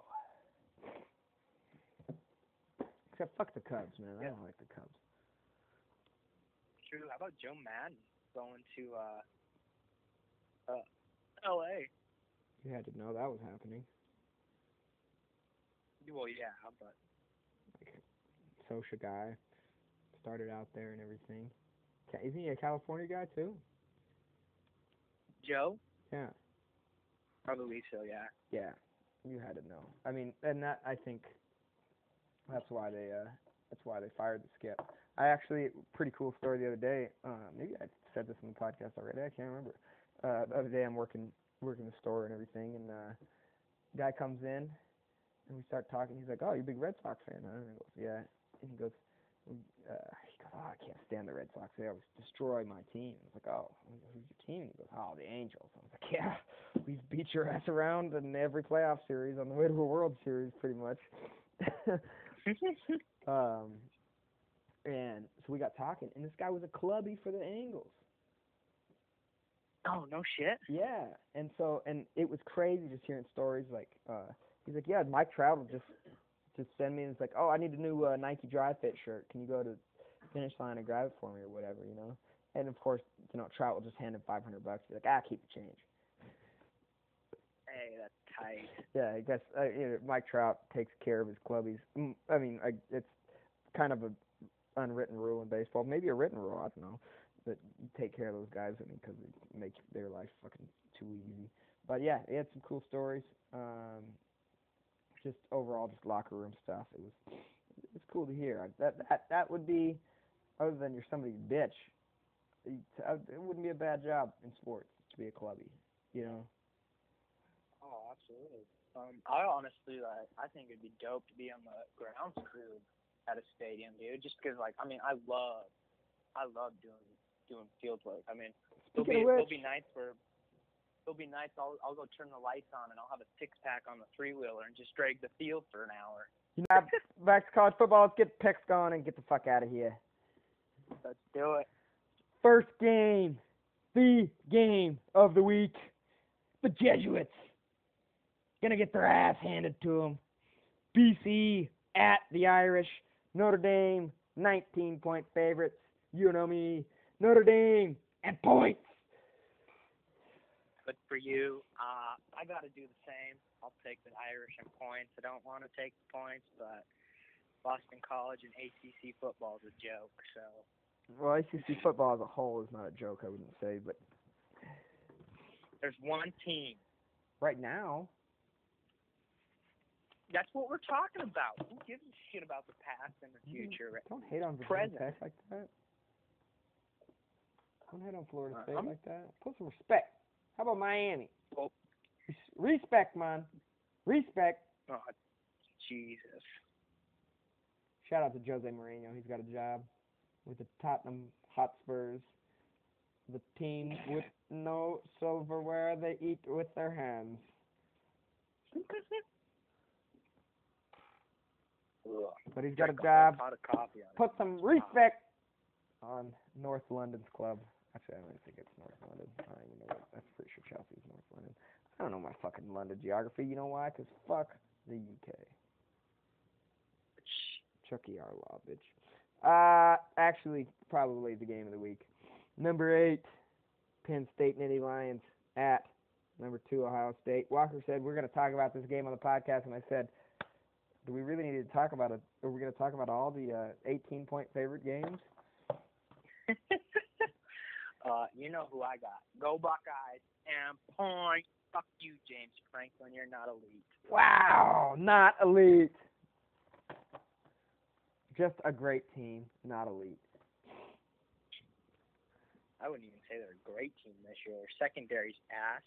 Except fuck the Cubs, man. I Yeah. don't like the Cubs. True. How about Joe Maddon going to uh, uh, L.A.? You had to know that was happening. Well, yeah, but Scioscia guy. Started out there and everything. Isn't he a California guy too? Joe Yeah. Believe so. Yeah. Yeah. You had to know. I mean, and that I think that's why they uh that's why they fired the skip. I actually pretty cool story the other day. Uh, maybe I said this in the podcast already. I can't remember. uh, the other day I'm working working the store and everything, and uh, guy comes in, and we start talking. He's like, "Oh, you're a big Red Sox fan, huh?" And I goes, "Yeah." And he goes, uh, "He goes, oh, I can't stand the Red Sox. They always destroy my team." I was like, "Oh, who's your team?" And He goes, "Oh, the Angels." I was like, "Yeah, we've beat your ass around in every playoff series on the way to a World Series, pretty much." [laughs] um, and so we got talking, and this guy was a clubby for the Angels. oh no shit. Yeah, and so and it was crazy just hearing stories like uh he's like, yeah, Mike Trout just just send me and it's like, oh, I need a new uh, Nike Dri-FIT shirt. Can you go to finish line and grab it for me or whatever, you know? And of course, you know, Trout will just hand him 500 bucks. He's like, ah, keep the change. Hey, that's tight. Yeah, I guess uh, you know, Mike Trout takes care of his clubbies. Mm, I mean, I, it's kind of a unwritten rule in baseball, maybe a written rule. I don't know that you take care of those guys. I mean, because it makes their life fucking too easy. But yeah, he had some cool stories. Um, just overall, just locker room stuff. It was it was cool to hear. That that that would be, other than you're somebody's bitch, it it wouldn't be a bad job in sports to be a clubby. You know. Oh, absolutely. Um, I honestly like. I think it'd be dope to be on the grounds crew at a stadium, dude. Just because, like, I mean, I love, I love doing doing field work. I mean, it'll be there'll be nights where it'll be nights I'll I'll go turn the lights on and I'll have a six pack on the three wheeler and just drag the field for an hour. you know, [laughs] back to college football. Let's get the picks going and get the fuck out of here. Let's do it. First game, the game of the week. The Jesuits gonna get their ass handed to them. BC at the Irish. Notre Dame, 19 point favorites. You know me. Notre Dame and points. But for you, uh, I got to do the same. I'll take the Irish and points. I don't want to take the points, but Boston College and ACC football is a joke. So Well, ACC football as a whole is not a joke, I wouldn't say, but there's one team. right now, That's what we're talking about. Who gives a shit about the past and the future? right? don't hate on Virginia Present. Tech like that. Don't hate on Florida Uh, State I'm- like that. Put some respect. How about Miami? Well- respect, man. Respect. Oh, Jesus. Shout out to Jose Mourinho. He's got a job with the Tottenham Hotspurs, the team with no silverware. They eat with their hands. Ugh. But he's got a job. whole coffee on it. Put some respect on North London's club. Actually, I don't even think it's North London. I don't even know what. I'm pretty sure Chelsea's North London. I don't know my fucking London geography. You know why? Because fuck the UK. Chucky Arlaw, bitch. Uh, actually, probably the game of the week. Number eight, Penn State Nittany Lions at number two, Ohio State. Walker said we're going to talk about this game on the podcast, and I said, do we really need to talk about it? Are we going to talk about all the uh, 18 point favorite games? [laughs] uh, you know who I got. Go Buckeyes and point. Fuck you, James Franklin. You're not elite. Wow, not elite. Just a great team, not elite. I wouldn't even say they're a great team this year. Their secondary's ass.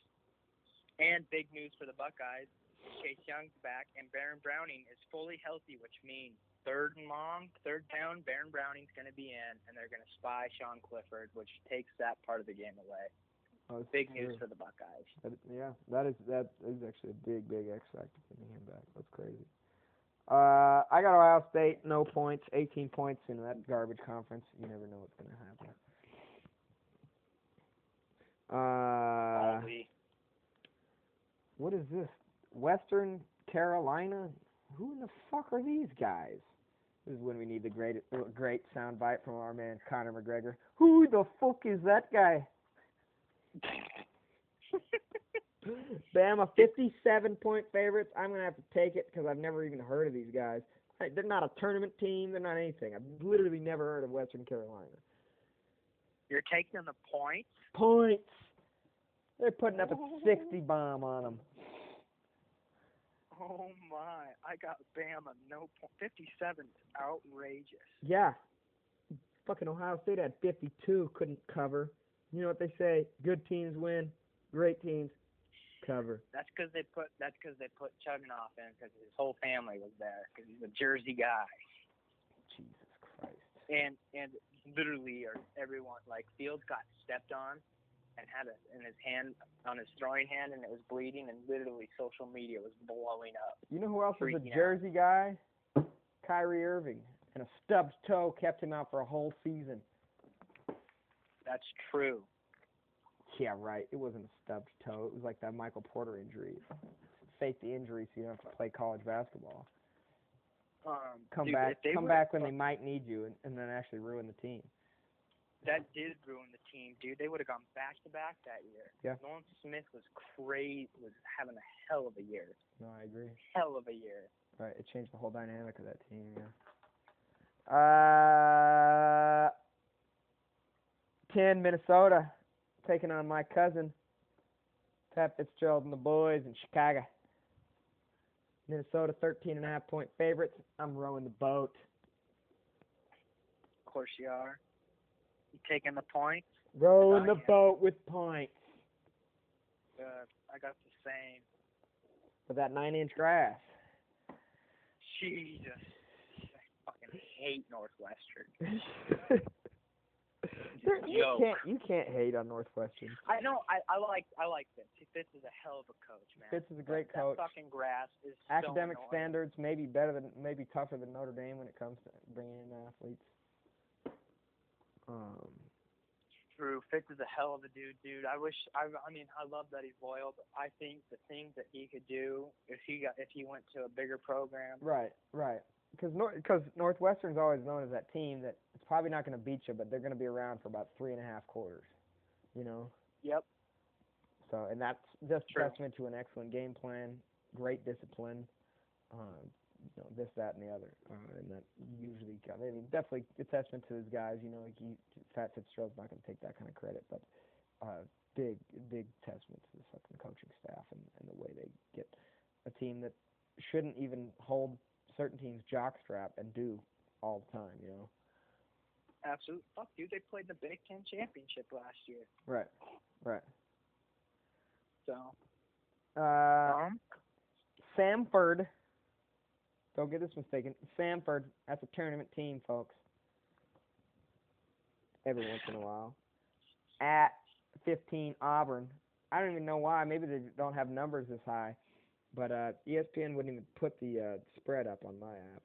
And big news for the Buckeyes. Chase Young's back, and Baron Browning is fully healthy, which means third and long, third down, Baron Browning's going to be in, and they're going to spy Sean Clifford, which takes that part of the game away. Oh, Big true. news for the Buckeyes. That, yeah, that is that is actually a big, big X factor getting him back. That's crazy. Uh, I got Ohio State, no points, 18 points in that garbage conference. You never know what's gonna happen. Uh, what is this? Western Carolina? Who in the fuck are these guys? This is when we need the great, great soundbite from our man Conor McGregor. Who the fuck is that guy? [laughs] Bama, 57 point favorites. I'm going to have to take it because I've never even heard of these guys. Hey, They're not a tournament team. They're not anything. I've literally never heard of Western Carolina. You're taking the points? Points. They're putting up a 60 bomb on them. Oh my! I got Bama. No point. Fifty-seven. Outrageous. Yeah. Fucking Ohio State had 52, couldn't cover. You know what they say? Good teams win, great teams cover. That's because they put that's because they put Chugunov in because his whole family was there because he's a Jersey guy. Jesus Christ. and and literally or everyone like Fields got stepped on and had it in his hand on his throwing hand and it was bleeding and literally social media was blowing up. You know who else is a Freaking out. Jersey guy? Kyrie Irving. And a stubbed toe kept him out for a whole season. That's true. Yeah, right. It wasn't a stubbed toe. It was like that Michael Porter injury. Fake the injury so you don't have to play college basketball. Um, Come dude, back come back when they might need you and, and then actually ruin the team. That did ruin the team, dude. They would have gone back to back that year. Yeah. Nolan Smith was crazy. Was having a hell of a year. No, I agree. Hell of a year. Right, it changed the whole dynamic of that team, yeah. Uh ten Minnesota taking on my cousin. Pat Fitzgerald and the boys in Chicago. Minnesota thirteen and a half point favorites. I'm rowing the boat. Of course you are. You taking the points? Rowing the boat with points. Uh, I got the same. For that nine inch grass. Jesus. I fucking hate Northwestern. [laughs] You can't you can't hate on Northwestern. I know. I I like I like Fitz. Fitz is a hell of a coach, man. Fitz is a great that, coach. That fucking grass is academic annoying. standards maybe better than maybe tougher than Notre Dame when it comes to bringing in athletes. Um, True. Fitz is a hell of a dude, dude. I wish. I I mean, I love that he's loyal, but I think the things that he could do if he got if he went to a bigger program. right, right. Because Nor- cause Northwestern's always known as that team that it's probably not going to beat you, but they're going to be around for about three and a half quarters. You know. Yep. So, and that's just True. testament to an excellent game plan, great discipline, um, you know, this, that, and the other, uh, and that usually, I mean, definitely a testament to his guys. You know, like he, Fat Fitzgerald's not going to take that kind of credit, but uh, big, big testament to the fucking coaching staff and, and the way they get a team that shouldn't even hold certain teams jockstrap and do all the time. You know. Absolutely. Fuck, dude. They played the Big Ten championship last year. Right. Right. So. Uh, um. Samford. Don't get this mistaken. Samford. That's a tournament team, folks. Every once in a while. At 15 Auburn. I don't even know why. Maybe they don't have numbers this high. But uh, ESPN wouldn't even put the uh, spread up on my app.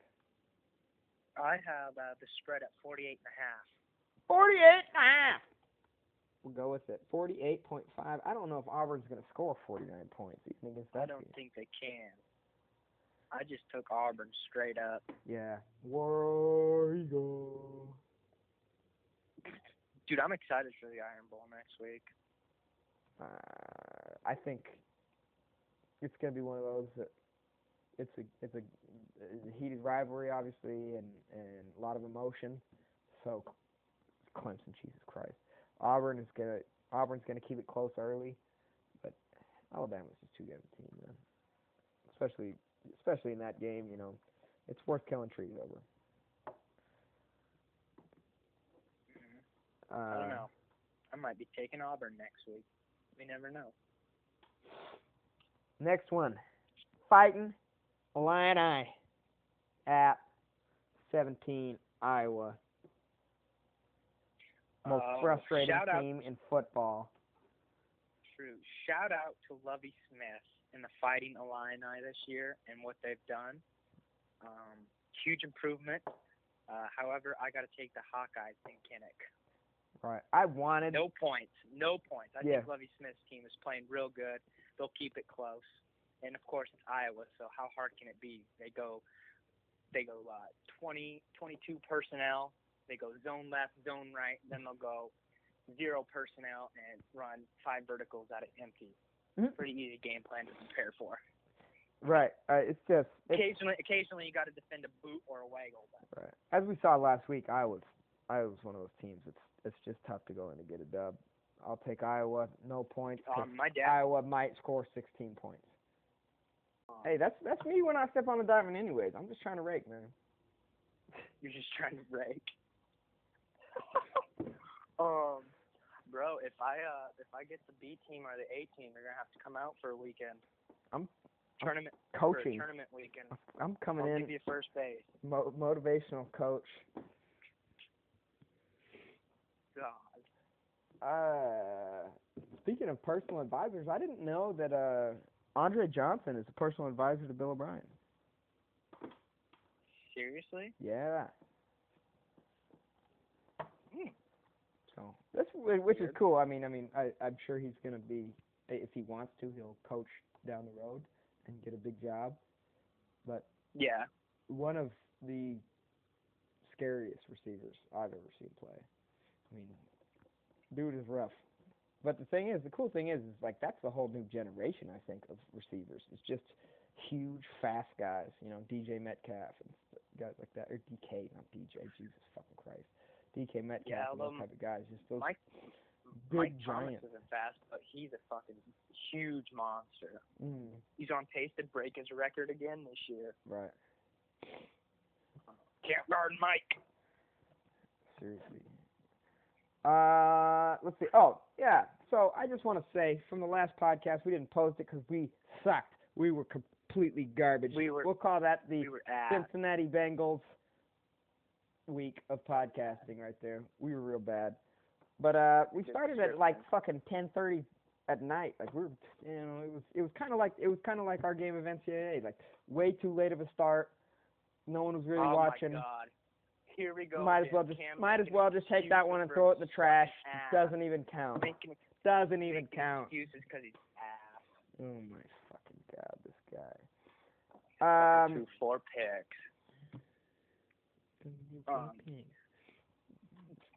I have uh, the spread at 48 and a half. 48 and a half. We'll go with it. 48.5. I don't know if Auburn's going to score 49 points against that I don't think they can. I just took Auburn straight up. Yeah. War Eagle. Dude, I'm excited for the Iron Bowl next week. uh, I think it's gonna be one of those that it's a it's a, a heated rivalry, obviously, and and a lot of emotion. So Clemson, Jesus Christ, Auburn is gonna Auburn's gonna keep it close early, but Alabama's just too good of a team, man. Especially especially in that game, you know, it's worth killing trees over. Mhm. Uh, I don't know. I might be taking Auburn next week. We never know. Next one, fighting Illini at 17 Iowa. Most Uh, frustrating shout out- team in football. True. Shout out to Lovie Smith and the Fighting Illini this year and what they've done. Um, huge improvement. Uh, however, I got to take the Hawkeyes in Kinnick. Right. I wanted. No points. No points. I Yeah. think Lovie Smith's team is playing real good. They'll keep it close. And of course, it's Iowa, so how hard can it be? They go, they go uh, 20, 22 personnel. They go zone left, zone right. Then they'll go zero personnel and run five verticals out of empty. Mhm. Pretty easy game plan to prepare for. Right. Uh, it's just. It's, Occasionally, occasionally you got to defend a boot or a waggle. But right. As we saw last week, Iowa's Iowa's one of those teams. It's it's just tough to go in and get a dub. I'll take Iowa. No points. um, my dad, Iowa might score 16 points. um, Hey, that's that's me when I step on the diamond, anyways. I'm just trying to rake, man. You're just trying to rake. [laughs] um, bro, if I uh if I get the B team or the A team, they're gonna have to come out for a weekend. I'm- tournament a Coaching. tournament weekend. I'm coming I'll in give you first base. mo- motivational coach. God. Uh, speaking of personal advisors, I didn't know that uh Andre Johnson is a personal advisor to Bill O'Brien. Seriously? Yeah. So that's which is cool. I mean, I mean, I I'm sure he's gonna be eh, if he wants to, he'll coach down the road and get a big job. But Yeah. one of the scariest receivers I've ever seen play. I mean, dude is rough. But the thing is, the cool thing is, is like that's the whole new generation. I think of receivers. It's just huge, fast guys. You know, DJ Metcalf and guys like that, or DK, not DJ. Jesus fucking Christ, DK Metcalf Yeah, and those um, type of guys. Just those Mike big Mike Thomas isn't fast, but he's a fucking huge monster. Mm, He's on pace to break his record again this year. right. Can't guard Mike. Seriously. Uh, let's see. Oh, yeah. So I just want to say, from the last podcast, we didn't post it because we sucked. We were completely garbage. We were- We'll call that the We Cincinnati Bengals week of podcasting right there. We were real bad. But uh, we started at like fucking 10:30 at night. Like we were, you know, it was it was kind of like it was kind of like our game of NCAA. Like way too late of a start. No one was really watching. oh watching. my god. Here we go. Might as well just Cam might as well just take that one and throw it in the trash. ass. Doesn't even count. Making, Doesn't even making count. excuses because he's ass. Oh my fucking god, this guy. Um, Two four picks. Um,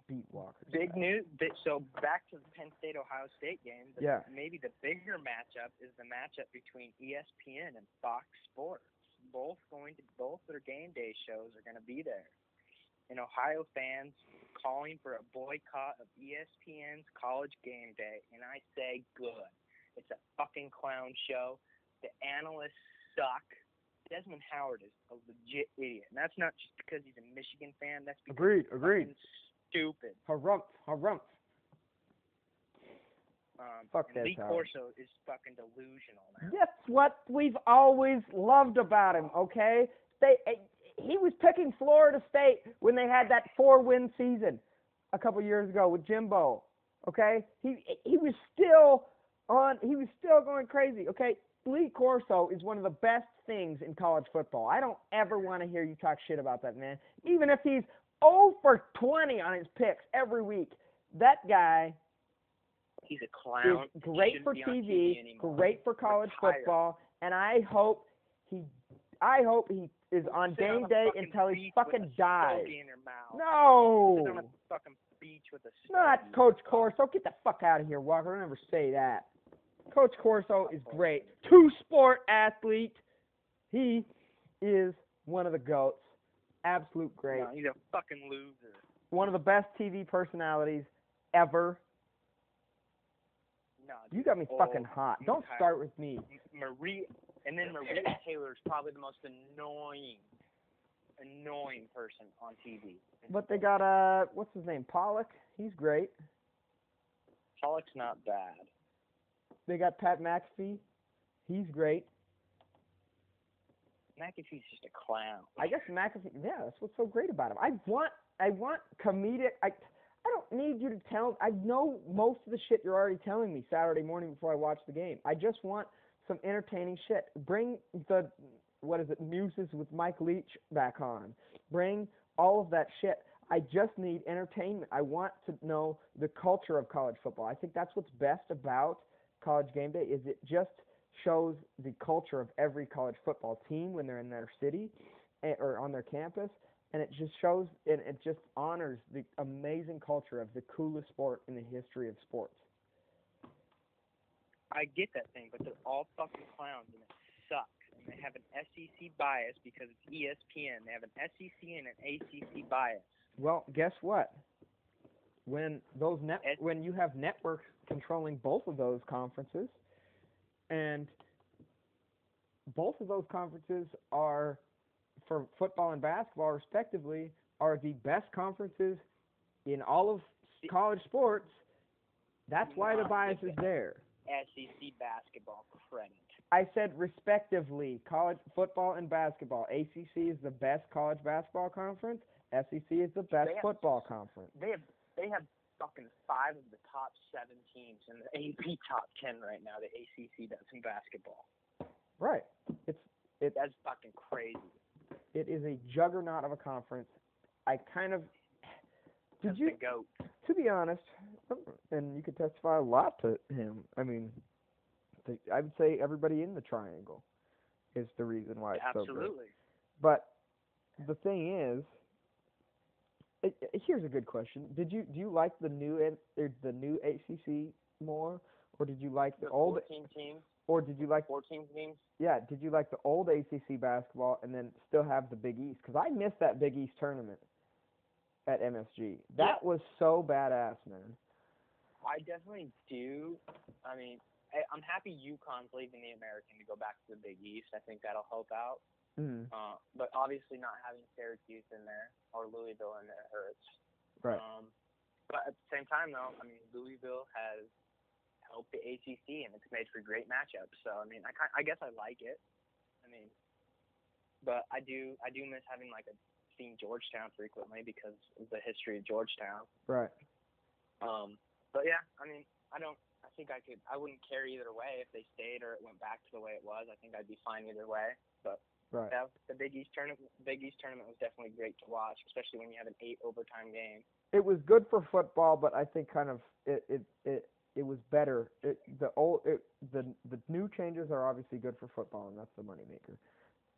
beat Walker. Big news. Big, so back to the Penn State Ohio State game. The, Yeah. Maybe the bigger matchup is the matchup between ESPN and Fox Sports. Both going to both their game day shows are going to be there. And Ohio fans calling for a boycott of ESPN's College Game Day, and I say good. It's a fucking clown show. The analysts suck. Desmond Howard is a legit idiot, and that's not just because he's a Michigan fan. That's because Agreed, he's agreed. stupid. Harumph, harumph. Um, Fuck that Lee Howard. Corso is fucking delusional now. That's what we've always loved about him. Okay, they eh, he was picking Florida State when they had that four-win season a couple years ago with Jimbo. Okay, he he was still on. He was still going crazy. Okay, Lee Corso is one of the best things in college football. I don't ever want to hear you talk shit about that man, even if he's 0 for 20 on his picks every week. That guy He's a clown. is great for on TV, great for college Retire. football, and I hope he, I hope he is on Sit game a day until he fucking dies. stogie in your mouth. Sit on No, a fucking beach with a not. Coach Corso. Get the fuck out of here, Walker. I'll never say that. Coach Corso is great. Two sport athlete. He is one of the goats. Absolute great. No, he's a fucking loser. One of the best TV personalities ever. No, You got me Oh, fucking hot. Don't start with me. Marie, and then Maria Taylor is probably the most annoying, annoying person on TV. But they got uh, what's his name? Pollack. He's great. Pollack's not bad. They got Pat McAfee. He's great. McAfee's just a clown. I guess McAfee. Yeah, that's what's so great about him. I want, I want comedic. I, I don't need you to tell. I know most of the shit you're already telling me Saturday morning before I watch the game. I just want some entertaining shit. Bring the, what is it, Muses with Mike Leach back on. Bring all of that shit. I just need entertainment. I want to know the culture of college football. I think that's what's best about college game day is it just shows the culture of every college football team when they're in their city eh, or on their campus and it just shows and it just honors the amazing culture of the coolest sport in the history of sports. I get that thing, but they're all fucking clowns and it sucks. And they have an SEC bias because it's ESPN. They have an SEC and an ACC bias. Well, guess what? When those net when you have networks controlling both of those conferences and both of those conferences are for football and basketball respectively are the best conferences in all of college sports That's why the bias is there. SEC basketball credit. I said respectively, college football and basketball. ACC is the best college basketball conference. SEC is the best have- football conference. They have they have fucking five of the top seven teams in the AP top ten right now. The ACC does in basketball. Right. It's it. That's fucking crazy. it is a juggernaut of a conference. I kind of did That's you the goat. to be honest, and you could testify a lot to him. I mean, I would say everybody in the triangle is the reason why it's so good. Absolutely. But the thing is, Uh, uh, here's a good question. Did you do you like the new er, the new ACC more, or did you like the, The old, 14 teams, or did you like 14 teams. yeah? Did you like the old ACC basketball and then still have the Big East? Because I missed that Big East tournament at MSG. That was so badass, man. I definitely do. I mean, I, I'm happy UConn's leaving the American to go back to the Big East. I think that'll help out. Mm, Uh, but obviously, not having Syracuse in there or Louisville in there hurts. right. Um, but at the same time, though, I mean, Louisville has helped the ACC, and it's made for great matchups. So, I mean, I ki- I guess I like it. I mean, but I do I do miss having like a seeing Georgetown frequently because of the history of Georgetown. Right. Um, but yeah, I mean, I don't. I think I could. I wouldn't care either way if they stayed or it went back to the way it was. I think I'd be fine either way. But Right. yeah, the Big East tournament, Big East tournament was definitely great to watch, especially when you have an eight overtime game. it was good for football, but I think kind of it it it, it was better. It, the old it, the the new changes are obviously good for football, and that's the moneymaker,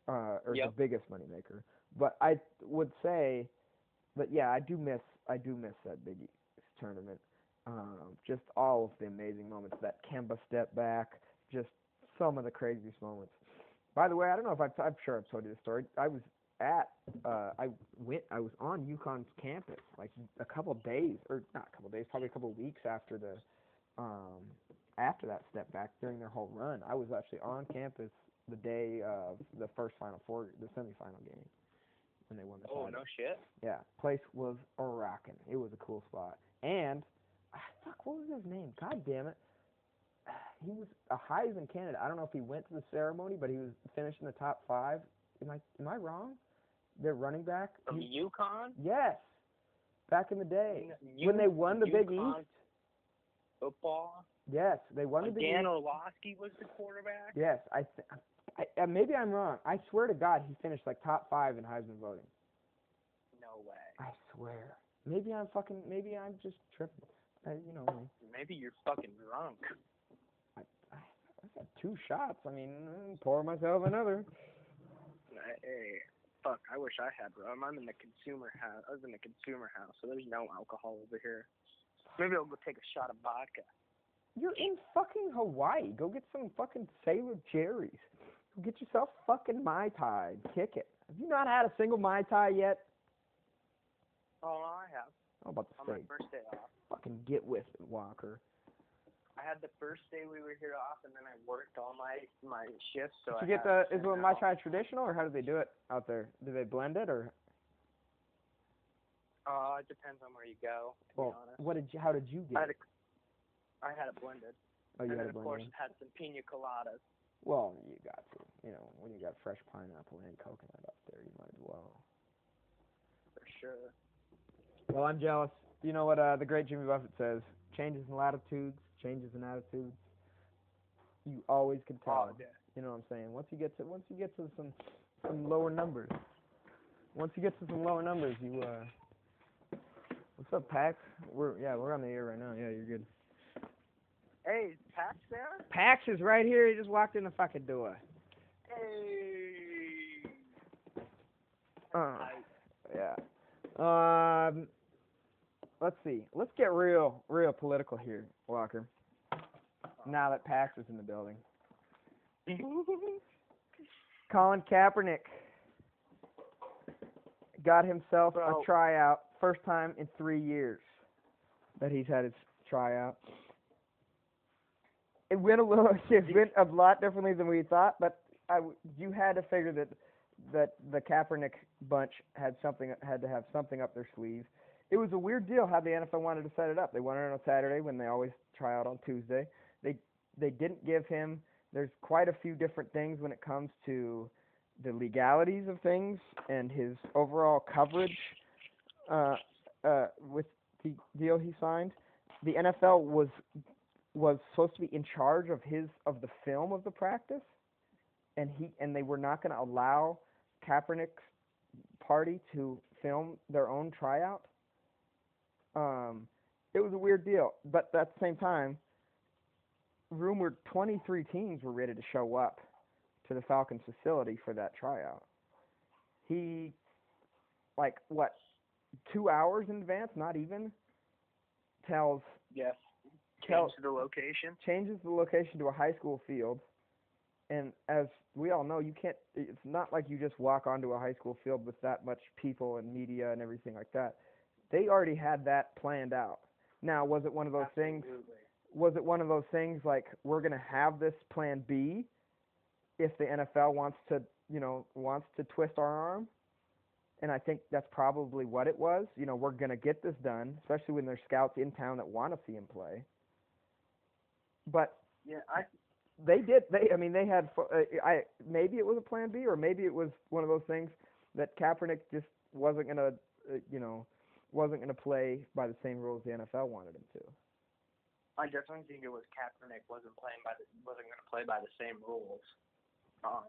uh, or Yep. the biggest moneymaker. But I would say, but yeah, I do miss I do miss that Big East tournament. Um, just all of the amazing moments. That Kemba step back, just some of the craziest moments. By the way, I don't know if I've, I'm sure I've told you this story. I was at, uh, I went, I was on UConn's campus like a couple days, or not a couple days, probably a couple weeks after the, um, after that step back during their whole run. I was actually on campus the day of the first Final Four, the semifinal game, when they won the Oh title. no shit. Yeah, place was a rockin'. It was a cool spot. And ah, fuck, what was his name? God damn it. He was a Heisman candidate. I don't know if he went to the ceremony, but he was finished in the top five. Am I am I wrong? Their running back. From He- UConn. yes, back in the day U- when they won the Big East. Football. Yes, they won the Big Dan East. Orlovsky was the quarterback. Yes, I, th- I, I maybe I'm wrong. I swear to God, he finished like top five in Heisman voting. No way. I swear. Maybe I'm fucking. Maybe I'm just tripping. Uh, you know. Maybe you're fucking drunk. I, got two shots. I mean, pour myself another. Hey, fuck. I wish I had rum. I'm in the consumer house. I was in the consumer house, so there's no alcohol over here. Maybe I'll go take a shot of vodka. You're in fucking Hawaii. Go get some fucking Sailor Jerry's. Go get yourself fucking Mai Tai. Kick it. Have you not had a single Mai Tai yet? Oh, I have. How about On the my first day off. Fucking get with it, Walker. I had the first day we were here off, and then I worked all my my shifts. So Did I get the? Is Mai hours. Tai traditional, or how do they do it out there? Do they blend it, or Uh, it depends on where you go. To well, be honest, what did you? How did you I get? had a, I had it blended, Oh, you and had then a of course blend. had some pina coladas. Well, you got to. You know, when you got fresh pineapple and coconut up there, you might as well. For sure. Well, I'm jealous. You know what uh, the great Jimmy Buffett says? Changes in latitudes, changes in attitudes. You always can tell. Oh, yeah. You know what I'm saying? Once you get to once you get to some some lower numbers. Once you get to some lower numbers, you uh. What's up, Pax? We're yeah, we're on the air right now. Yeah, you're good. Hey, is Patch there? Pax is right here. He just walked in the fucking door. Hey. Uh, yeah. Um. Let's see. Let's get real, real political here, Walker. Now that Pax is in the building. [laughs] Colin Kaepernick got himself Bro. a tryout, first time in three years that he's had his tryout. It went a little, [laughs] it went a lot differently than we thought, but I you had to figure that that the Kaepernick bunch had something had to have something up their sleeve. It was a weird deal how the NFL wanted to set it up. They wanted it on Saturday when they always try out on Tuesday. They they didn't give him. There's quite a few different things when it comes to the legalities of things and his overall coverage uh, uh, with the deal he signed. The NFL was was supposed to be in charge of his of the film of the practice, and he and they were not going to allow Kaepernick's party to film their own tryout. Um, it was a weird deal, but at the same time, rumored 23 teams were ready to show up to the Falcons facility for that tryout. He, like, what, two hours in advance, not even, tells Yes. Tell- Change the location. changes the location to a high school field. And as we all know, you can't. It's not like you just walk onto a high school field with that much people and media and everything like that. They already had that planned out. Now, was it one of those things? Was it one of those things like we're gonna have this plan B if the NFL wants to, you know, wants to twist our arm? And I think that's probably what it was. You know, we're gonna get this done, especially when there's scouts in town that want to see him play. But Yeah, I they did. They, I mean, they had. Uh, I maybe it was a plan B, or maybe it was one of those things that Kaepernick just wasn't gonna, uh, you know, wasn't gonna play by the same rules the NFL wanted him to. I definitely think it was Kaepernick wasn't playing by the wasn't going to play by the same rules. Um,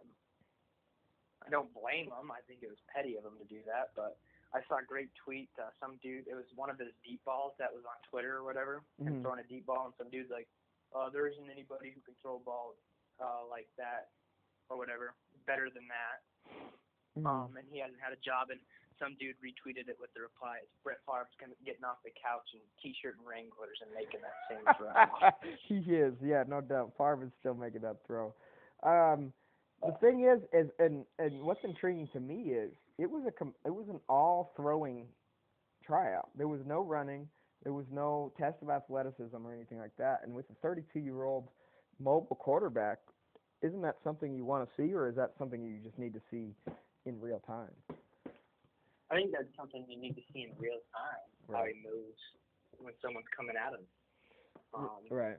I don't blame him. I think it was petty of him to do that, but I saw a great tweet. Uh, some dude, it was one of his deep balls that was on Twitter or whatever, him Mhm. throwing a deep ball, and some dude's like, uh, "There isn't anybody who can throw balls uh, like that or whatever, better than that." Mm-hmm. Um, and he hasn't had a job, and some dude retweeted it with the reply, "It's Brett Favre's gonna getting off the couch in t-shirt and Wranglers and making that same throw." [laughs] he is, yeah, no doubt. Favre is still making that throw. Um, the thing is, is and and what's intriguing to me is it was a it was an all throwing tryout. There was no running. There was no test of athleticism or anything like that. And with a 32 year old mobile quarterback, isn't that something you want to see, or is that something you just need to see in real time? I think that's something you need to see in real time, how he moves when someone's coming at him. Um, right.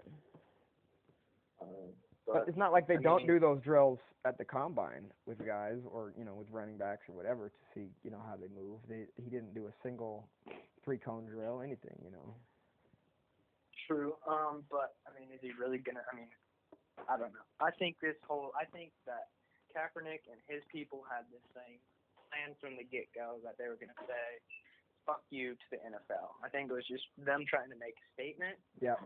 uh, But but it's not like they I don't mean- do those drills at the combine with guys or you know with running backs or whatever to see you know how they move. They he didn't do a single three cone drill, anything, you know. true. Um, but I mean, is he really gonna? I mean, I don't know. I think this whole, I think that Kaepernick and his people had this thing planned from the get go that they were gonna say, "Fuck you" to the NFL. I think it was just them trying to make a statement, Yeah.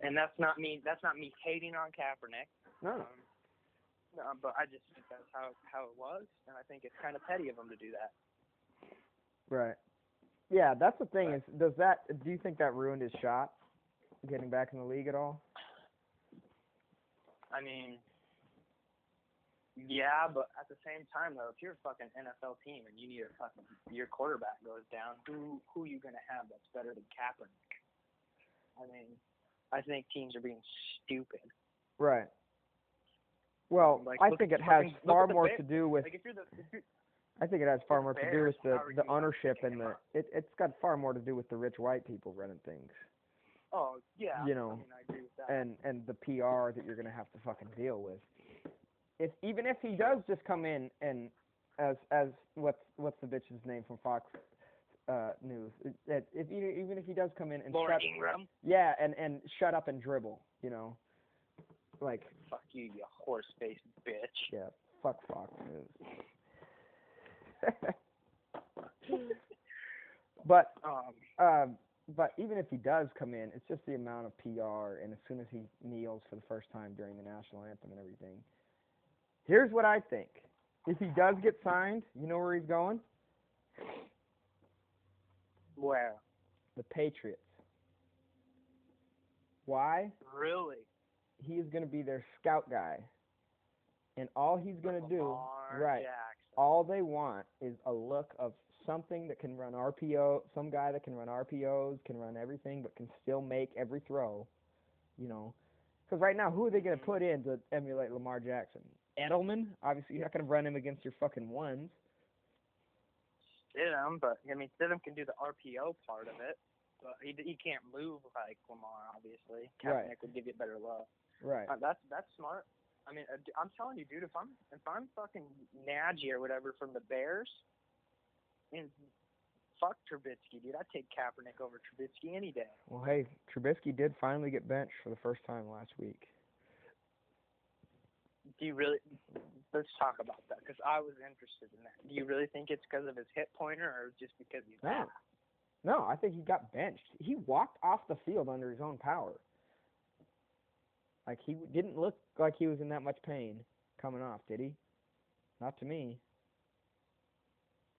and that's not me. That's not me hating on Kaepernick. No. Um, no, but I just think that's how how it was, and I think it's kind of petty of them to do that. Right. Yeah, that's the thing is does that do you think that ruined his shot getting back in the league at all? I mean, yeah, but at the same time though, if you're a fucking NFL team and you need a fucking your quarterback goes down, who who are you gonna have that's better than Kaepernick? I mean, I think teams are being stupid. Right. Well, Like, I look think it has fucking- far more Bears. to do with Like if you're the if you're, I think it has far more to do with the the ownership and the it it's got far more to do with the rich white people running things. oh yeah, You know, I mean I agree with that. and and the PR that you're gonna have to fucking deal with. If even if he does just come in and as as what's what's the bitch's name from Fox uh News? That if even if he does come in and Laura shut Ingraham, yeah and and shut up and dribble, you know, like fuck you, you horse faced bitch. yeah, fuck Fox News. [laughs] but Um, Um, but even if he does come in, it's just the amount of PR, and as soon as he kneels for the first time during the national anthem and everything. Here's what I think: if he does get signed, you know where he's going? where The Patriots. Why? really? He is going to be their scout guy, and all he's going to do, right? Jackson. all they want is a look of something that can run RPO, some guy that can run RPOs, can run everything, but can still make every throw. You know, because right now, who are they going to mm-hmm. put in to emulate Lamar Jackson? Edelman? Obviously, you're not going to run him against your fucking ones. Stidham, but I mean Stidham can do the RPO part of it, but he he can't move like Lamar. Obviously, Right. Kaepernick would give you better love. Right. Uh, that's that's smart. I mean, uh, I'm telling you, dude. If I'm if I'm fucking Nagy or whatever from the Bears, and fuck Trubisky, dude. I'd take Kaepernick over Trubisky any day. Well, hey, Trubisky did finally get benched for the first time last week. Do you really? Let's talk about that because I was interested in that. Do you really think it's because of his hit pointer or just because he's No. No, I think he got benched. He walked off the field under his own power. Like he didn't look like he was in that much pain coming off, did he? Not to me.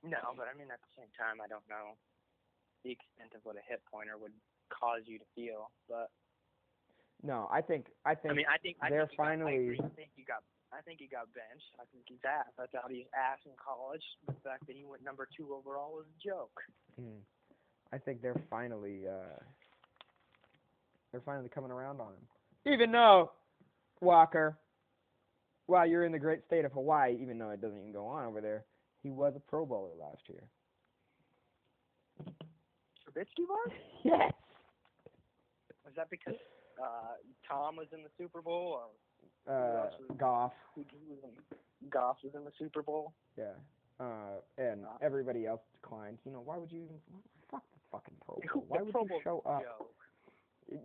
No, but I mean at the same time, I don't know the extent of what a hit pointer would cause you to feel. But No, I think I think I mean, I think they're think he got, I, finally-. I think he got. I think he got benched. I think he's ass. I thought he was ass in college. The fact that he went number two overall was a joke. mm, I think they're finally uh they're finally coming around on him. Even though Walker, while you're in the great state of Hawaii, even though it doesn't even go on over there, he was a Pro Bowler last year. Trubisky was? [laughs] Yes. Was that because uh, Tom was in the Super Bowl, or Uh, was- Goff. who who was in? Goff was in the Super Bowl? Yeah. Uh, and Uh, everybody else declined. You know, why would you even fuck the fucking Pro Bowl? Why would Pro you show up? joke.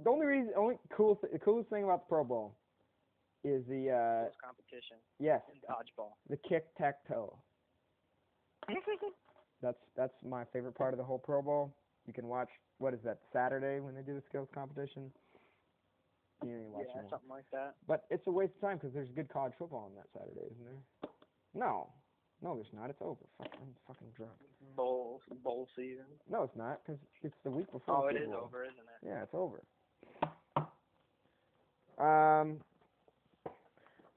The only reason, only cool, th- the coolest thing about the Pro Bowl is the uh, competition yes, in dodgeball. the kick tack toe. [laughs] That's that's my favorite part of the whole Pro Bowl. You can watch what is that Saturday when they do the skills competition. You you yeah, something like that. But it's a waste of time because there's good college football on that Saturday, isn't there? No, no, there's not. It's over. Fuck, I'm fucking drunk. Bowl bowl season. No, it's not because it's the week before. Oh, it is over, isn't it? Yeah, it's over. Um,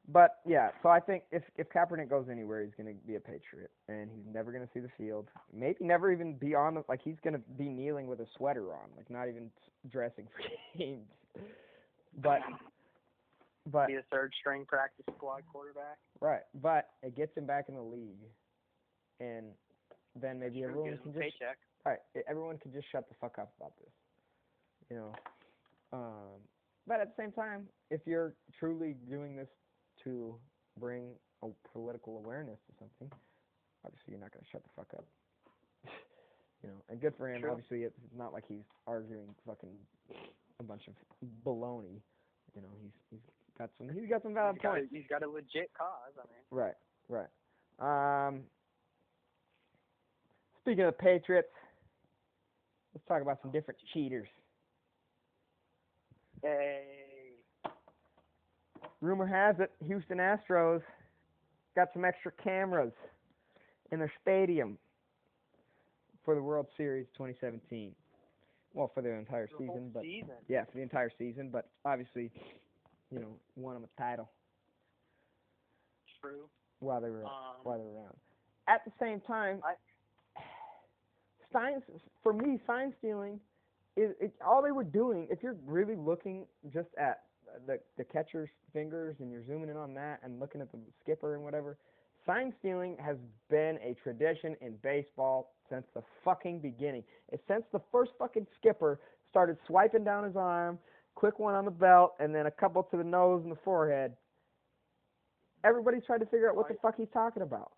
but yeah, so I think if if Kaepernick goes anywhere, he's gonna be a Patriot, and he's never gonna see the field. Maybe never even be on the like he's gonna be kneeling with a sweater on, like not even dressing for [laughs] games. But but Be a third string practice squad quarterback. right, but it gets him back in the league, and then maybe Sure, everyone can just paycheck. All right, everyone can just shut the fuck up about this. You know. Um, but at the same time, if you're truly doing this to bring a political awareness to something, obviously you're not going to shut the fuck up. [laughs] you know, and good for him. True. Obviously, it's not like he's arguing fucking a bunch of baloney. You know, he's he's got some he's got some valid He's got, a, points. he's got a legit cause. I mean, Right, right. Um, speaking of the Patriots, let's talk about some different cheaters. hey, Rumor has it Houston Astros got some extra cameras in their stadium for the World Series 2017. Well, for their entire season, but season. yeah, for the entire season, but obviously, you know, won them a title True. while they were Um, while they were around. At the same time, I- sign for me, sign stealing is it, all they were doing. If you're really looking just at the the catcher's fingers and you're zooming in on that and looking at the skipper and whatever, sign stealing has been a tradition in baseball since the fucking beginning. It's since the first fucking skipper started swiping down his arm, quick one on the belt, and then a couple to the nose and the forehead. Everybody's trying to figure out what the fuck he's talking about.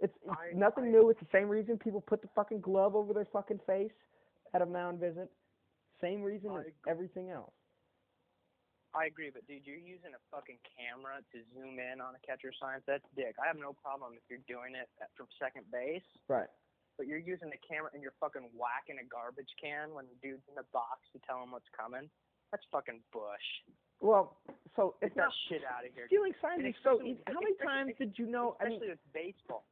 It's, it's nothing new. It's the same reason people put the fucking glove over their fucking face at a mound visit. Same reason as everything else. I agree, but dude, you're using a fucking camera to zoom in on a catcher sign. That's dick. I have no problem if you're doing it at, from second base, Right. but you're using the camera and you're fucking whacking a garbage can when the dude's in the box to tell him what's coming. That's fucking bush. Well, so it's not shit out of here. stealing signs is so easy. How many [laughs] times did you know? I mean, with baseball.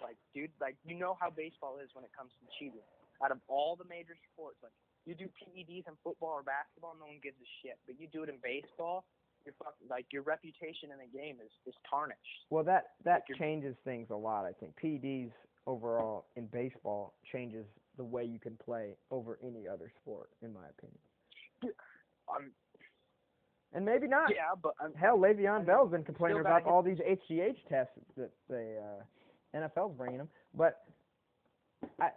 Like, dude, like you know how baseball is when it comes to cheating. Out of all the major sports, like you do PEDs in football or basketball, no one gives a shit. But you do it in baseball, your fuck, like your reputation in the game is is tarnished. well, that that like changes things a lot. I think PEDs overall in baseball changes the way you can play over any other sport, in my opinion. Um, And maybe not. yeah, but um, Hell, Le'Veon I mean, Bell's been complaining about all these HGH tests that the uh, NFL's bringing him. But I,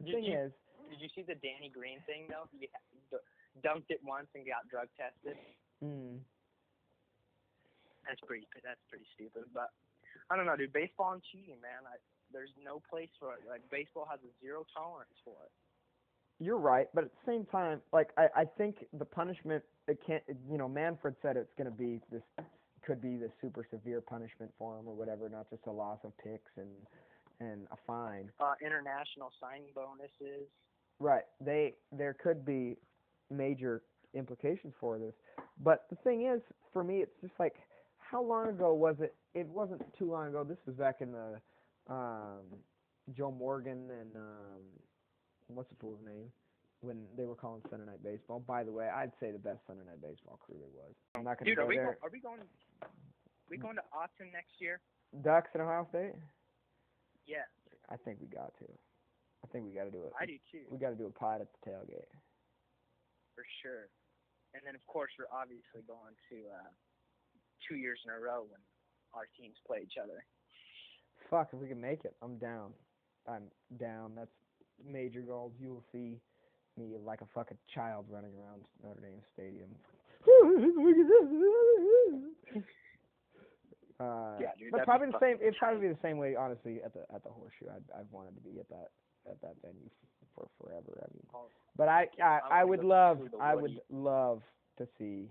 the thing you- is, Did you see the Danny Green thing though? He d- dunked it once and got drug tested. mm, That's pretty. That's pretty stupid. But I don't know, dude. Baseball and cheating, man. I, there's no place for it. Like baseball has a zero tolerance for it. you're right, but at the same time, like I, I think the punishment it can't. You know, Manfred said it's going to be this could be the super severe punishment for him or whatever, not just a loss of picks and and a fine. Uh, international signing bonuses. Right. They there could be major implications for this. But the thing is, for me, it's just like, how long ago was it? It wasn't too long ago. This was back in the um, Joe Morgan and um, what's the fool's name when they were calling Sunday Night Baseball. By the way, I'd say the best Sunday Night Baseball crew there was. I'm not gonna Dude, go are we there. go- are we going? we going to Austin next year? Ducks and Ohio State. Yeah, I think we got to. I think we got to do it. I do too, We got to do a pod at the tailgate. for sure. And then of course we're obviously going to uh, two years in a row when our teams play each other. Fuck, if we can make it, I'm down. I'm down. That's major goals. You will see me like a fucking child running around Notre Dame Stadium. [laughs] uh, Yeah, dude, but probably the same. It'd probably be the same way, honestly, at the at the horseshoe. I'd I've wanted to be at that at that venue for forever. I mean, Oh, but I I, I would love I would love to see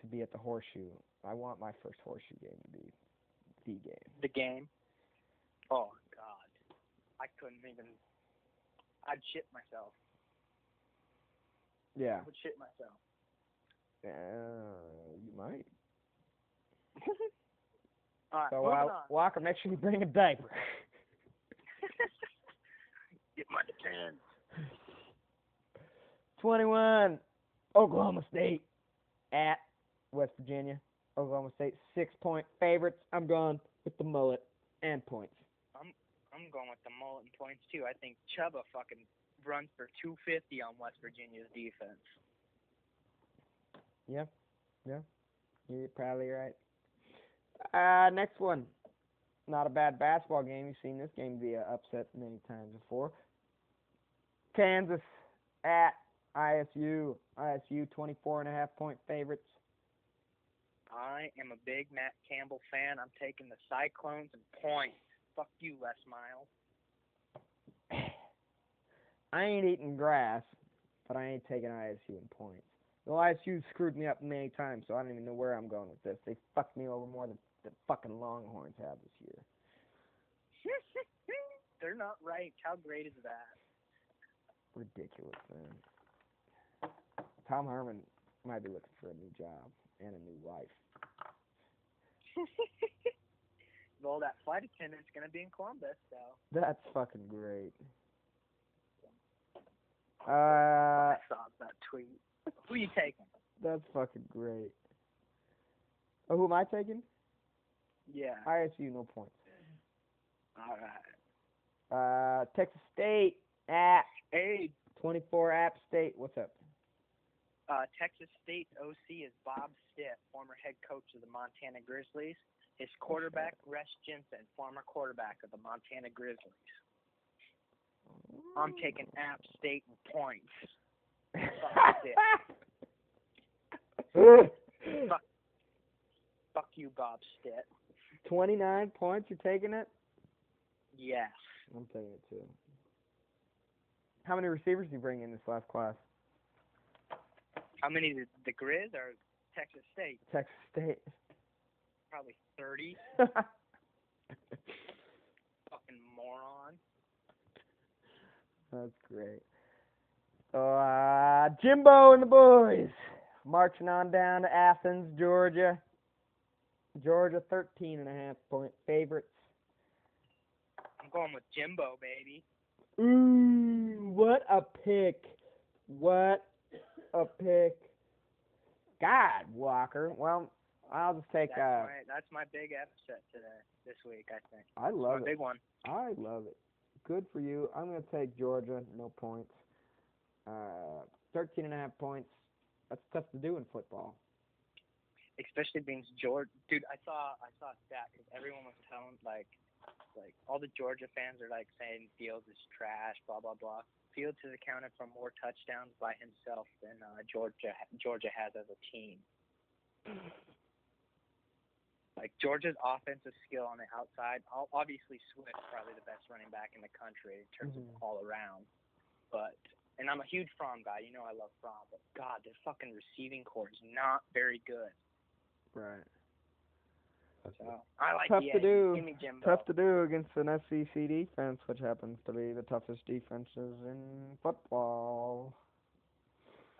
to be at the horseshoe. I want my first horseshoe game to be the game. the game. Oh God, I couldn't even. I'd shit myself. Yeah. I would shit myself. Uh, you might. [laughs] All right, So uh. Walker, make sure you bring a diaper. [laughs] Get my depends. Twenty-one, Oklahoma State at West Virginia. Oklahoma State six-point favorites. I'm going with the mullet and points. I'm I'm going with the mullet and points too. I think Chuba fucking runs for 250 on West Virginia's defense. Yeah, yeah, you're probably right. Uh, next one. Not a bad basketball game. You've seen this game be a upset many times before. Kansas at ISU. ISU 24 and a half point favorites. I am a big Matt Campbell fan. I'm taking the Cyclones and points. Fuck you, Les Miles. [sighs] I ain't eating grass, but I ain't taking ISU in points. The ISU screwed me up many times, so I don't even know where I'm going with this. They fucked me over more than the fucking Longhorns have this year. [laughs] They're not right. How great is that? Ridiculous, man. Tom Herman might be looking for a new job and a new wife. [laughs] well, that flight attendant's gonna be in Columbus, so That's fucking great. Uh, I saw that tweet. Who are you taking? that's fucking great. Oh, who am I taking? Yeah. ISU, no points. All right. Uh, Texas State at Hey, 24 App State. What's up? uh, Texas State's OC is Bob Stitt, former head coach of the Montana Grizzlies. His quarterback, Gresch Jensen, former quarterback of the Montana Grizzlies. I'm taking App State and points. Fuck, [laughs] fuck, Fuck you, Bob Stitt. 29 points. You're taking it? Yes. I'm taking it too. How many receivers do you bring in this last class? How many did the Grizz or Texas State? Texas State. Probably 30. [laughs] Fucking moron. That's great. So, uh, Jimbo and the boys marching on down to Athens, Georgia. Georgia, 13 and a half point favorites. I'm going with Jimbo, baby. Ooh, what a pick. What a pick. God, Walker. Well, I'll just take That's uh my that's my big upset today this week. I think. I love it. big one. I love it. Good for you. I'm going to take Georgia, no points. Uh, 13 and a half points. That's tough to do in football. especially being George. Dude, I saw I saw a stat because everyone was telling like like all the Georgia fans are like saying Fields is trash, blah blah blah. Fields has accounted for more touchdowns by himself than uh, Georgia Georgia has as a team. Like Georgia's offensive skill on the outside, obviously Swift probably the best running back in the country in terms Mhm. of all around. But and I'm a huge Fromm guy. You know I love Fromm, but God, their fucking receiving core is not very good. Right. I like Tough to do. Give me Jimbo. Tough to do against an SEC defense, which happens to be the toughest defenses in football.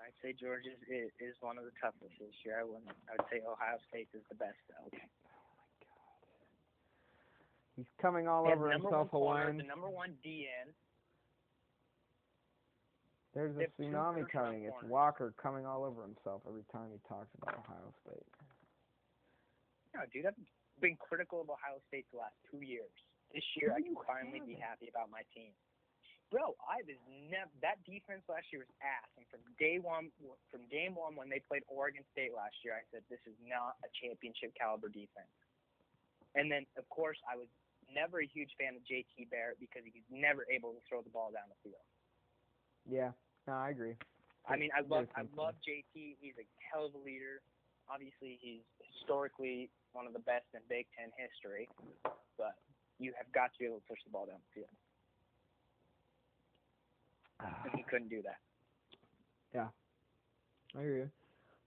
I'd say Georgia is, is one of the toughest this year. I wouldn't. I would say Ohio State is the best though. Oh, He's coming all They over himself, corner, Hawaiian. the number one DN. There's they a tsunami coming. It's corners. Walker coming all over himself every time he talks about Ohio State. No, dude, I've been critical of Ohio State the last two years. This year, I can finally be happy about my team. Bro, I was never that defense last year was ass, and from day one, from game one when they played Oregon State last year, I said this is not a championship caliber defense. And then, of course, I was never a huge fan of JT Barrett because he was never able to throw the ball down the field. Yeah, no, I agree. I mean, I love I love JT. He's a hell of a leader. Obviously, he's historically one of the best in Big Ten history, but you have got to be able to push the ball down the field, and he couldn't do that. Yeah. I hear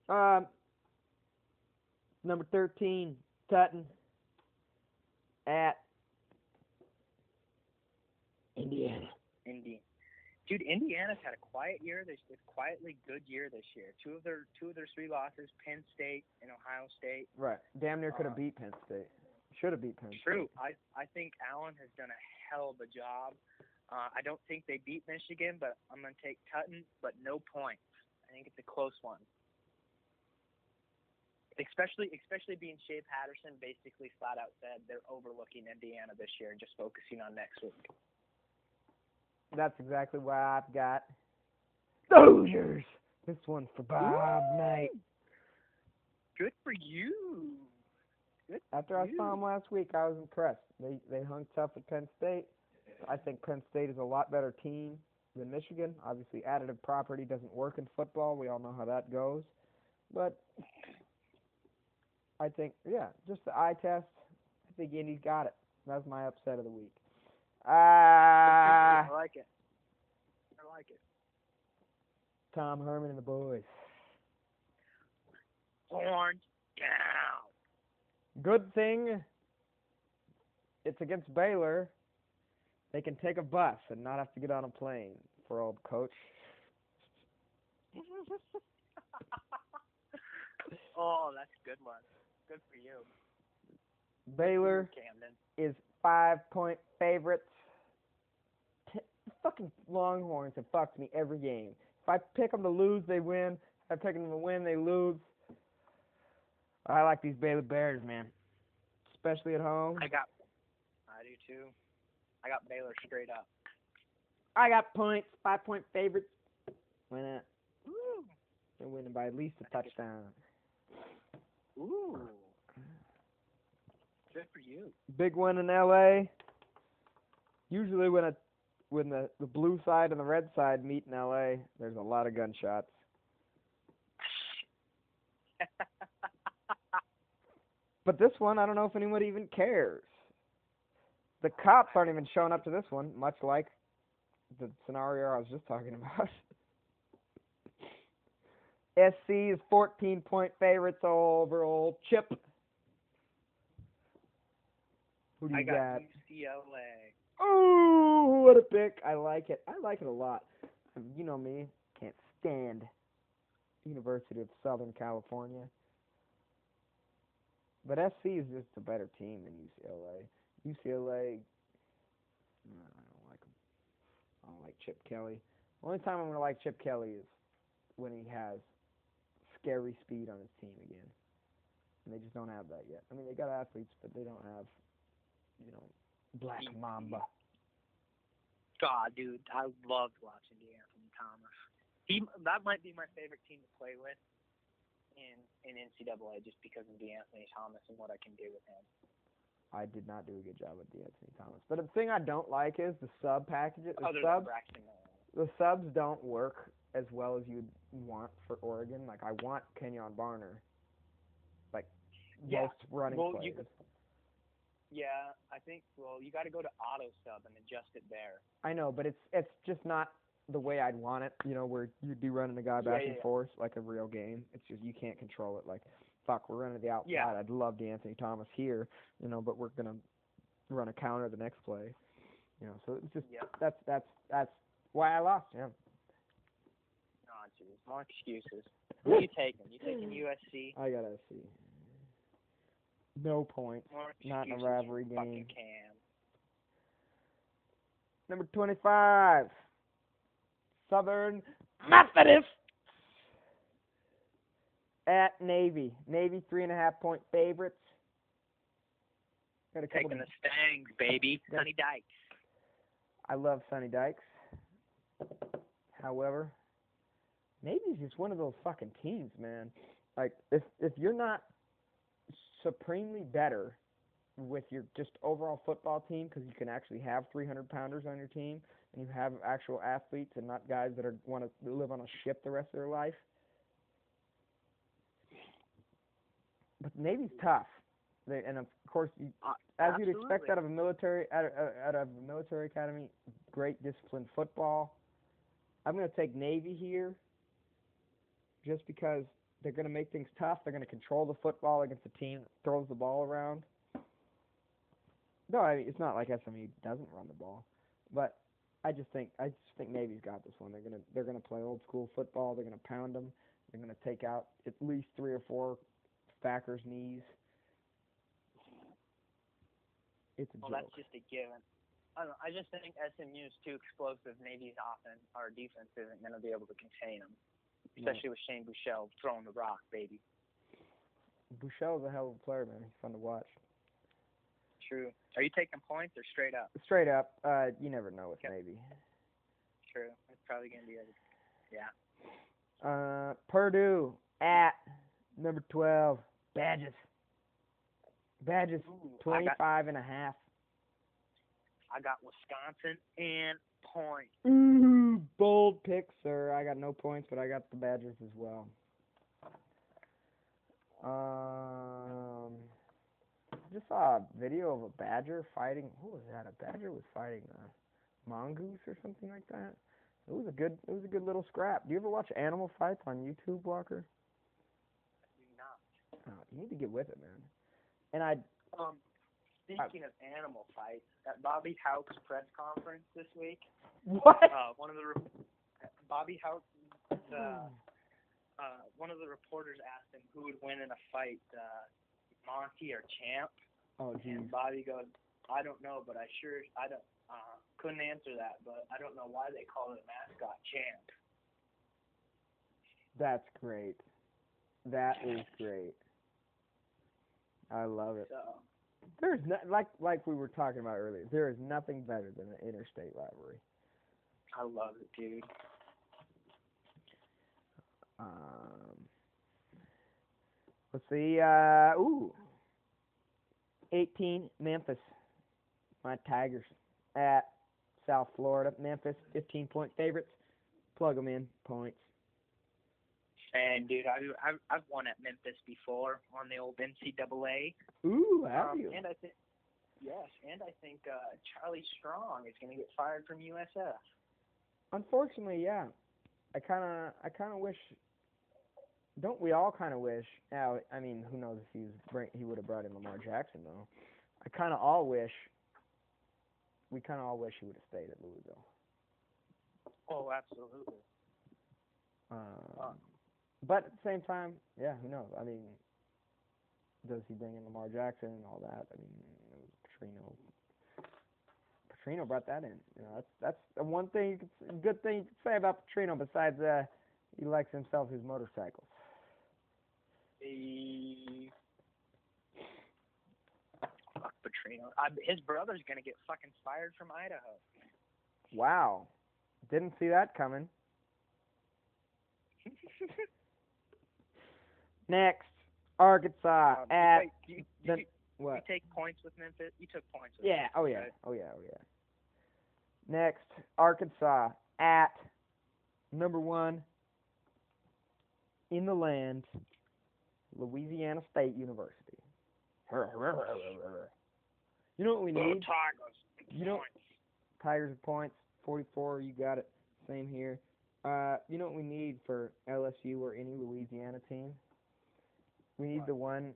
you. Um, number thirteen, Tutton at Indiana. Indy, dude, Indiana's had a quiet year. This a quietly good year this year. Two of their two of their three losses, Penn State and Ohio State. Right. Damn near could have Uh, beat Penn State. Should have beat Penn State. True. I I think Allen has done a hell of a job. Uh, I don't think they beat Michigan, but I'm gonna take Tutton, but no points. I think it's a close one. Especially especially being Shea Patterson basically flat out said they're overlooking Indiana this year and just focusing on next week. That's exactly why I've got Dodgers. This one's for Bob Knight. Good for you. Good for After I you. saw him last week, I was impressed. They they hung tough at Penn State. I think Penn State is a lot better team than Michigan. Obviously, additive property doesn't work in football. We all know how that goes. But I think, yeah, just the eye test. I think Indy's got it. That's my upset of the week. Ah, I like it. I like it. Tom Herman and the boys. Horns down. Good thing it's against Baylor. They can take a bus and not have to get on a plane for old coach. [laughs] oh, that's a good one. Good for you. Baylor Camden. is five point favorites. T- fucking Longhorns have fucked me every game. If I pick them to lose, they win. If I pick them to win, they lose. I like these Baylor Bears, man. Especially at home. I got. I do too. I got Baylor straight up. I got points, five point favorites. Why not? Ooh. They're winning by at least a touchdown. Ooh. Good for you. Big one in LA. Usually when a when the, the blue side and the red side meet in LA, there's a lot of gunshots. [laughs] But this one, I don't know if anyone even cares. The cops aren't even showing up to this one, much like the scenario I was just talking about. [laughs] SC is 14 point favorites over old Chip. Who do you I got UCLA. Ooh, what a pick! I like it. I like it a lot. Um, You know me, can't stand University of Southern California. But SC is just a better team than UCLA. UCLA, I don't like 'em. I don't like Chip Kelly. The only time I'm gonna like Chip Kelly is when he has scary speed on his team again, and they just don't have that yet. I mean, they got athletes, but they don't have, you know, Black. Mamba. God, dude, I loved watching De'Anthony Thomas. He that might be my favorite team to play with in in NCAA just because of De'Anthony Thomas and what I can do with him. I did not do a good job with Anthony Thomas. But the thing I don't like is the sub packages. The Other subs, than Braxton Miller. the subs don't work as well as you'd want for Oregon. Like I want Kenjon Barner, like Yeah. most running Well, plays. you Yeah, I think. Well, you got to go to auto sub and adjust it there. I know, but it's it's just not the way I'd want it. You know, where you'd be running a guy back yeah, and yeah. forth like a real game. It's just you can't control it. Like, fuck, we're running the outside. Yeah. I'd love the Anthony Thomas here, you know, but we're gonna run a counter the next play. You know, so it's just Yep. that's that's that's why I lost. Yeah. Oh, jeez. More excuses. Who you taking? You taking [laughs] USC? I gotta see. No points. Not in a rivalry game. Number twenty-five, Southern Methodist at Navy. Navy three and a half point favorites. Got a. Taking the Stangs, baby. Yeah. Sonny Dykes. I love Sonny Dykes. However, Navy's just one of those fucking teams, man. Like if if you're not supremely better with your just overall football team because you can actually have 300 pounders on your team and you have actual athletes and not guys that are want to live on a ship the rest of their life. But the Navy's tough. They, and of course, you, Uh, as you'd expect out of a military out of, out of a military academy, great disciplined football. I'm going to take Navy here, just because they're going to make things tough. They're going to control the football against a team that throws the ball around. No, I mean, it's not like SMU doesn't run the ball, but I just think I just think Navy's got this one. They're gonna they're gonna play old school football. They're gonna pound them. They're gonna take out at least three or four backers' knees. It's a joke. Well, joke. that's just a given. I don't know. I just think SMU is too explosive. Navy's offense or defense isn't going to be able to contain them, Especially with Shane Buechele throwing the rock, baby. Buechele's a hell of a player, man. He's fun to watch. True. Are you taking points or straight up? Straight up, uh, you never know with Yep. Navy. True. It's probably going to be a yeah. Uh, Purdue at number twelve, Badges. Badges Ooh, I got twenty-five and a half. I got Wisconsin and points. Bold pick, sir. I got no points, but I got the Badgers as well. Um, I just saw a video of a badger fighting. What was that? A badger was fighting a mongoose or something like that. It was a good. It was a good little scrap. Do you ever watch animal fights on YouTube, Walker? Do not. Oh, you need to get with it, man. And I, Um, speaking of animal fights, at Bobby Hauck's press conference this week, what? uh, one of the re- Bobby Hauck, uh, uh, one of the reporters asked him who would win in a fight, uh, Monty or Champ, Oh, geez. and Bobby goes, I don't know, but I sure I don't uh, couldn't answer that, but I don't know why they call it mascot Champ. That's great. That is great. I love it. So There's no, like like we were talking about earlier. There is nothing better than an interstate rivalry. I love it, dude. Um, let's see. Uh, ooh, 18 Memphis. My Tigers at South Florida. Memphis 15 point favorites. Plug them in points. And dude, I I've, I've won at Memphis before on the old NCAA. Ooh, have Um, you? and I think yes, and I think uh, Charlie Strong is going to get fired from USF. Unfortunately, yeah. I kind of, I kind of wish. Don't we all kind of wish? Now, I mean, who knows if he was bring, he would have brought in Lamar Jackson though. I kind of all wish. We kind of all wish he would have stayed at Louisville. Oh, absolutely. Um, Uh. But at the same time, yeah, who knows? I mean, does he bring in Lamar Jackson and all that? I mean, it was Petrino. Petrino brought that in. You know, that's that's the one thing you could, good thing you could say about Petrino besides uh, he likes himself his motorcycles. The fuck Petrino. I, his brother's going to get fucking fired from Idaho. Wow, didn't see that coming. [laughs] Next, Arkansas Um, at wait, you, the- you, You take points with Memphis. You took points. With Yeah. Oh yeah. right? Oh yeah. Oh yeah. Next, Arkansas at number one in the land, Louisiana State University. You know what we need? Tigers. You know, Tigers with points, 44. You got it. Same here. Uh, you know what we need for LSU or any Louisiana team? We need the one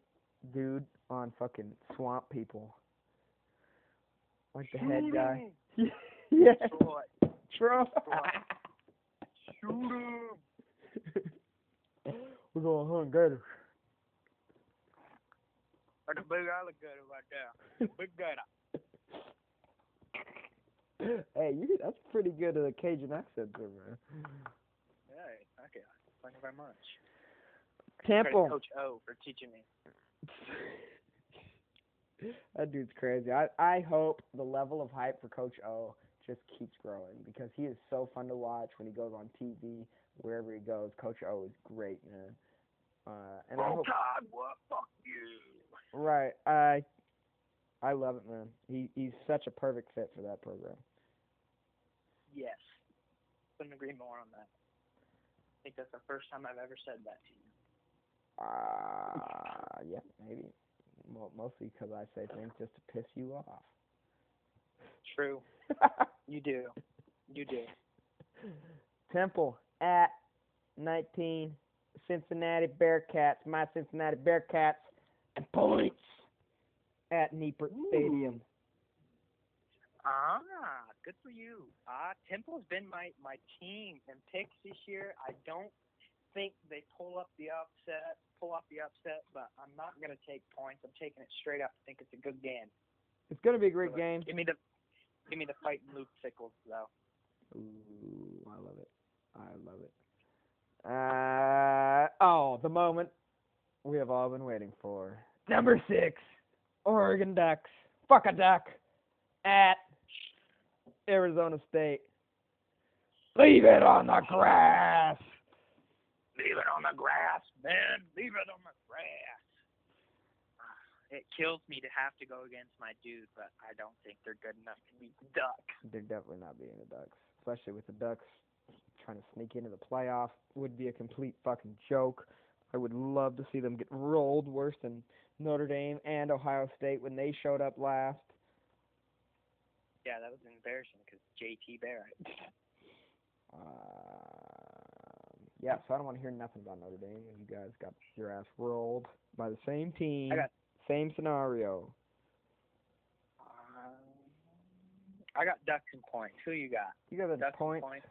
dude on fucking Swamp People, like the head guy. [laughs] yeah, Troy. Troy. Shoot him. We're going hunt gators. Or the big alligator right there. Big gator. hey, you that's pretty good at a Cajun accent there, man. Hey, okay. Thank you very much. Temple. Coach O for teaching me. [laughs] that dude's crazy. I I hope the level of hype for Coach O just keeps growing because he is so fun to watch when he goes on TV wherever he goes. Coach O is great, man. Uh, and I hope Todd, what? Fuck you. right. I I love it, man. He he's such a perfect fit for that program. Yes. Couldn't agree more on that. I think that's the first time I've ever said that to you. Uh yeah, maybe. Mo- mostly because I say things just to piss you off. True. [laughs] You do. You do. Temple at 19, Cincinnati Bearcats, my Cincinnati Bearcats, and points at Nippert Stadium. Ah, good for you. Ah, Temple's been my my team and picks this year. I don't think they pull up the upset, pull off the upset, but I'm not gonna take points. I'm taking it straight up. I think it's a good game. It's going to be a great game. Give me the give me the fighting Luke Fickells though. Ooh, I love it. I love it. Uh, oh, the moment we have all been waiting for. Number six, Oregon Ducks. Fuck a duck. At Arizona State. Leave it on the grass. Leave it on the grass, man. Leave it on the grass. Ah, It kills me to have to go against my dude, but I don't think they're good enough to beat the Ducks. They're definitely not beating the Ducks, especially with the Ducks trying to sneak into the playoff. Would be a complete fucking joke. I would love to see them get rolled worse than Notre Dame and Ohio State when they showed up last. Yeah, that was embarrassing because JT Barrett. Um, [laughs] yeah, so I don't want to hear nothing about Notre Dame. You guys got your ass rolled by the same team, I got- same scenario. Um, I got Ducks and points. Who you got? You got the Ducks and points. points.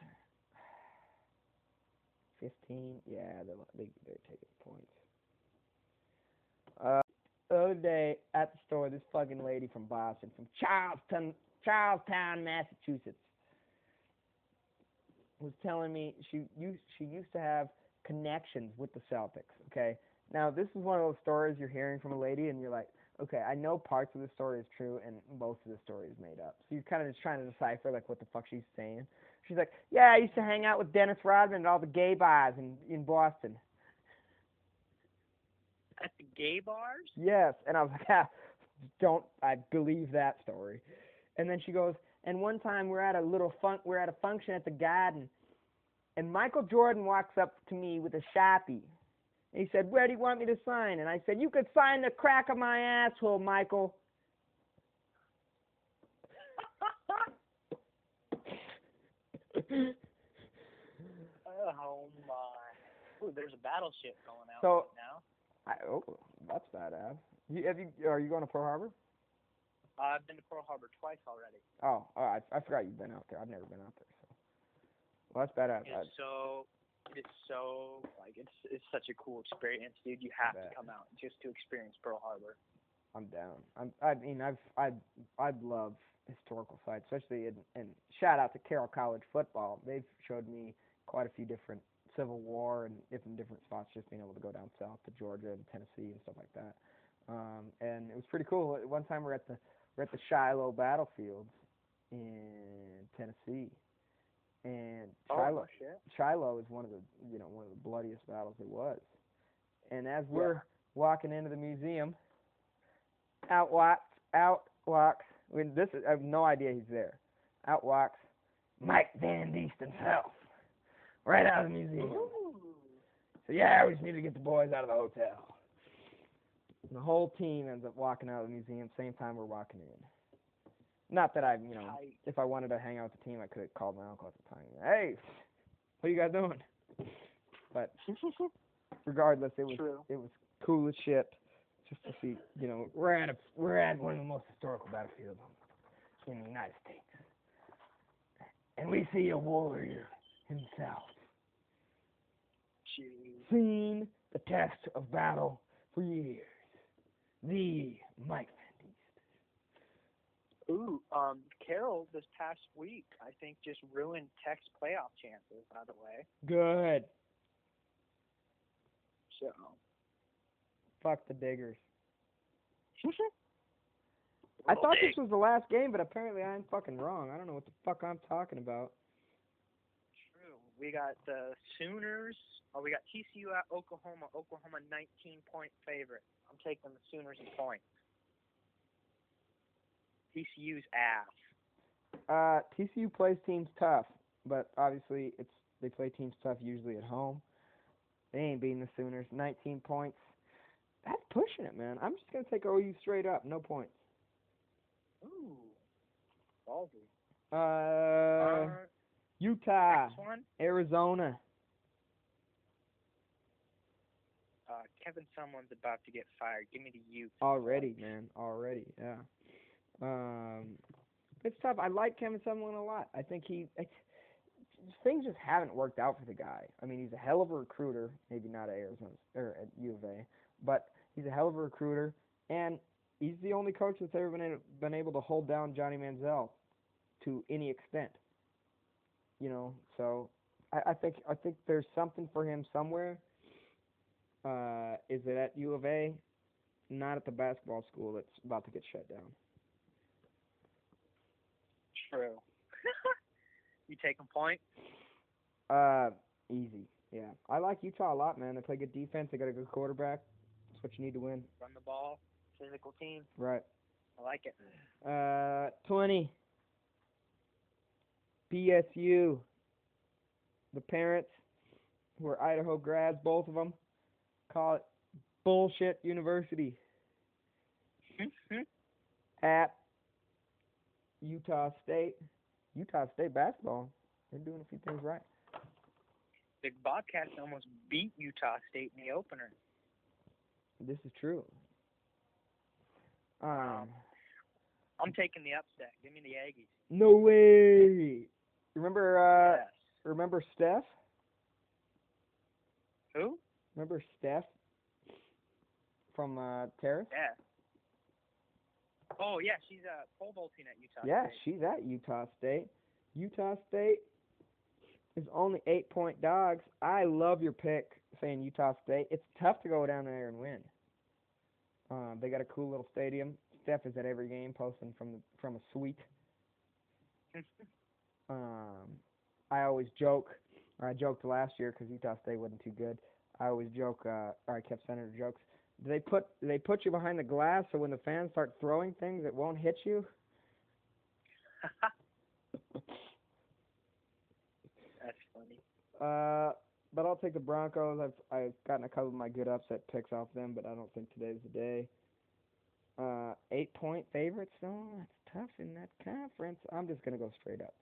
Fifteen. Yeah, they they're taking points. Uh, the other day at the store, this fucking lady from Boston, from Charlestown, Charlestown, Massachusetts, was telling me she used she used to have connections with the Celtics. Okay, now this is one of those stories you're hearing from a lady, and you're like, okay, I know parts of the story is true, and most of the story is made up. So you're kind of just trying to decipher like what the fuck she's saying. She's like, yeah, I used to hang out with Dennis Rodman at all the gay bars in in Boston. At the gay bars? Yes, and I was like, [laughs] ah, don't I believe that story? And then she goes, and one time we're at a little fun, we're at a function at the Garden, and Michael Jordan walks up to me with a sharpie. And he said, "Where do you want me to sign?" And I said, "You could sign the crack of my asshole, Michael." Oh my. Ooh, there's a battleship going out So- right now. I, oh, that's badass. You, have you, are you going to Pearl Harbor? Uh, I've been to Pearl Harbor twice already. Oh, oh I, I forgot you've been out there. I've never been out there. Well, that's badass. It's so it's so like it's it's such a cool experience, dude. You have to come out just to experience Pearl Harbor. I'm down. I'm, I mean, I've, I, I love historical sites, especially in, and shout out to Carroll College football. They've showed me quite a few different Civil War and different different spots. Just being able to go down south to Georgia and Tennessee and stuff like that. Um, and it was pretty cool. One time we're at the we're at the Shiloh battlefields in Tennessee, and oh, Shiloh oh, shit. Shiloh is one of the you know one of the bloodiest battles there was. And as we're walking into the museum, out walks, I mean, this is, I have no idea he's there. Out walks Mike Van Diest himself, right out of the museum. Ooh. So yeah, we just need to get the boys out of the hotel. And the whole team ends up walking out of the museum same time we're walking in. Not that I, you know, if I wanted to hang out with the team, I could have called my uncle at the time. Hey, what are you guys doing? But [laughs] regardless, it was True. it was cool as shit just to see. You know, we're at a we're at one of the most historical battlefields in the United States, and we see a warrior himself Jeez. seen the test of battle for years. The Mike. Ooh, um, Carroll this past week, I think, just ruined Tech's playoff chances. By the way, Good. so Fuck the diggers. [laughs] I thought this was the last game, but apparently I'm fucking wrong. I don't know what the fuck I'm talking about. True. We got the Sooners. Oh, we got TCU at Oklahoma. Oklahoma 19 point favorite. I'm taking the Sooners in points. TCU's ass. Uh, TCU plays teams tough, but obviously it's they play teams tough usually at home. They ain't beating the Sooners. 19 points. That's pushing it, man. I'm just gonna take OU straight up, no points. Ooh, ballsy. Uh, Uh, Utah. Arizona. Uh, Kevin Sumlin's about to get fired. Give me the U. Already, man. Already, yeah. Um, it's tough. I like Kevin Sumlin a lot. I think he things just haven't worked out for the guy. I mean, he's a hell of a recruiter. Maybe not at Arizona or at U of A, but he's a hell of a recruiter, and he's the only coach that's ever been been able to hold down Johnny Manziel to any extent. You know, so I, I think I think there's something for him somewhere. Uh, is it at U of A? Not at the basketball school that's about to get shut down. True. [laughs] you taking point? Uh, easy. Yeah, I like Utah a lot, man. They play good defense. They got a good quarterback. That's what you need to win. Run the ball. Physical team. Right. I like it. Uh, twenty. BSU. The parents, were Idaho grads, both of them, call it bullshit university at Utah State. Utah State basketball. They're doing a few things right. the Bobcats almost beat Utah State in the opener. This is true. Um, I'm taking the upset. Give me the Aggies. no way. Remember, uh, yes. remember Steph? Who? Remember Steph from uh, Terrace? Yeah. Oh yeah, she's uh pole vaulting at Utah. Yeah, State. she's at Utah State. Utah State is only eight point dogs. I love your pick saying Utah State. It's tough to go down there and win. Um, they got a cool little stadium. Steph is at every game posting from the, from a suite. [laughs] Um, I always joke, or I joked last year because Utah State wasn't too good. I always joke, uh, or I kept sending her jokes. Do they put do they put you behind the glass so when the fans start throwing things, it won't hit you? [laughs] That's funny. Uh, but I'll take the Broncos. I've I've gotten a couple of my good upset picks off them, but I don't think today's the day. Uh, eight point favorites though. That's tough in that conference. I'm just gonna go straight up.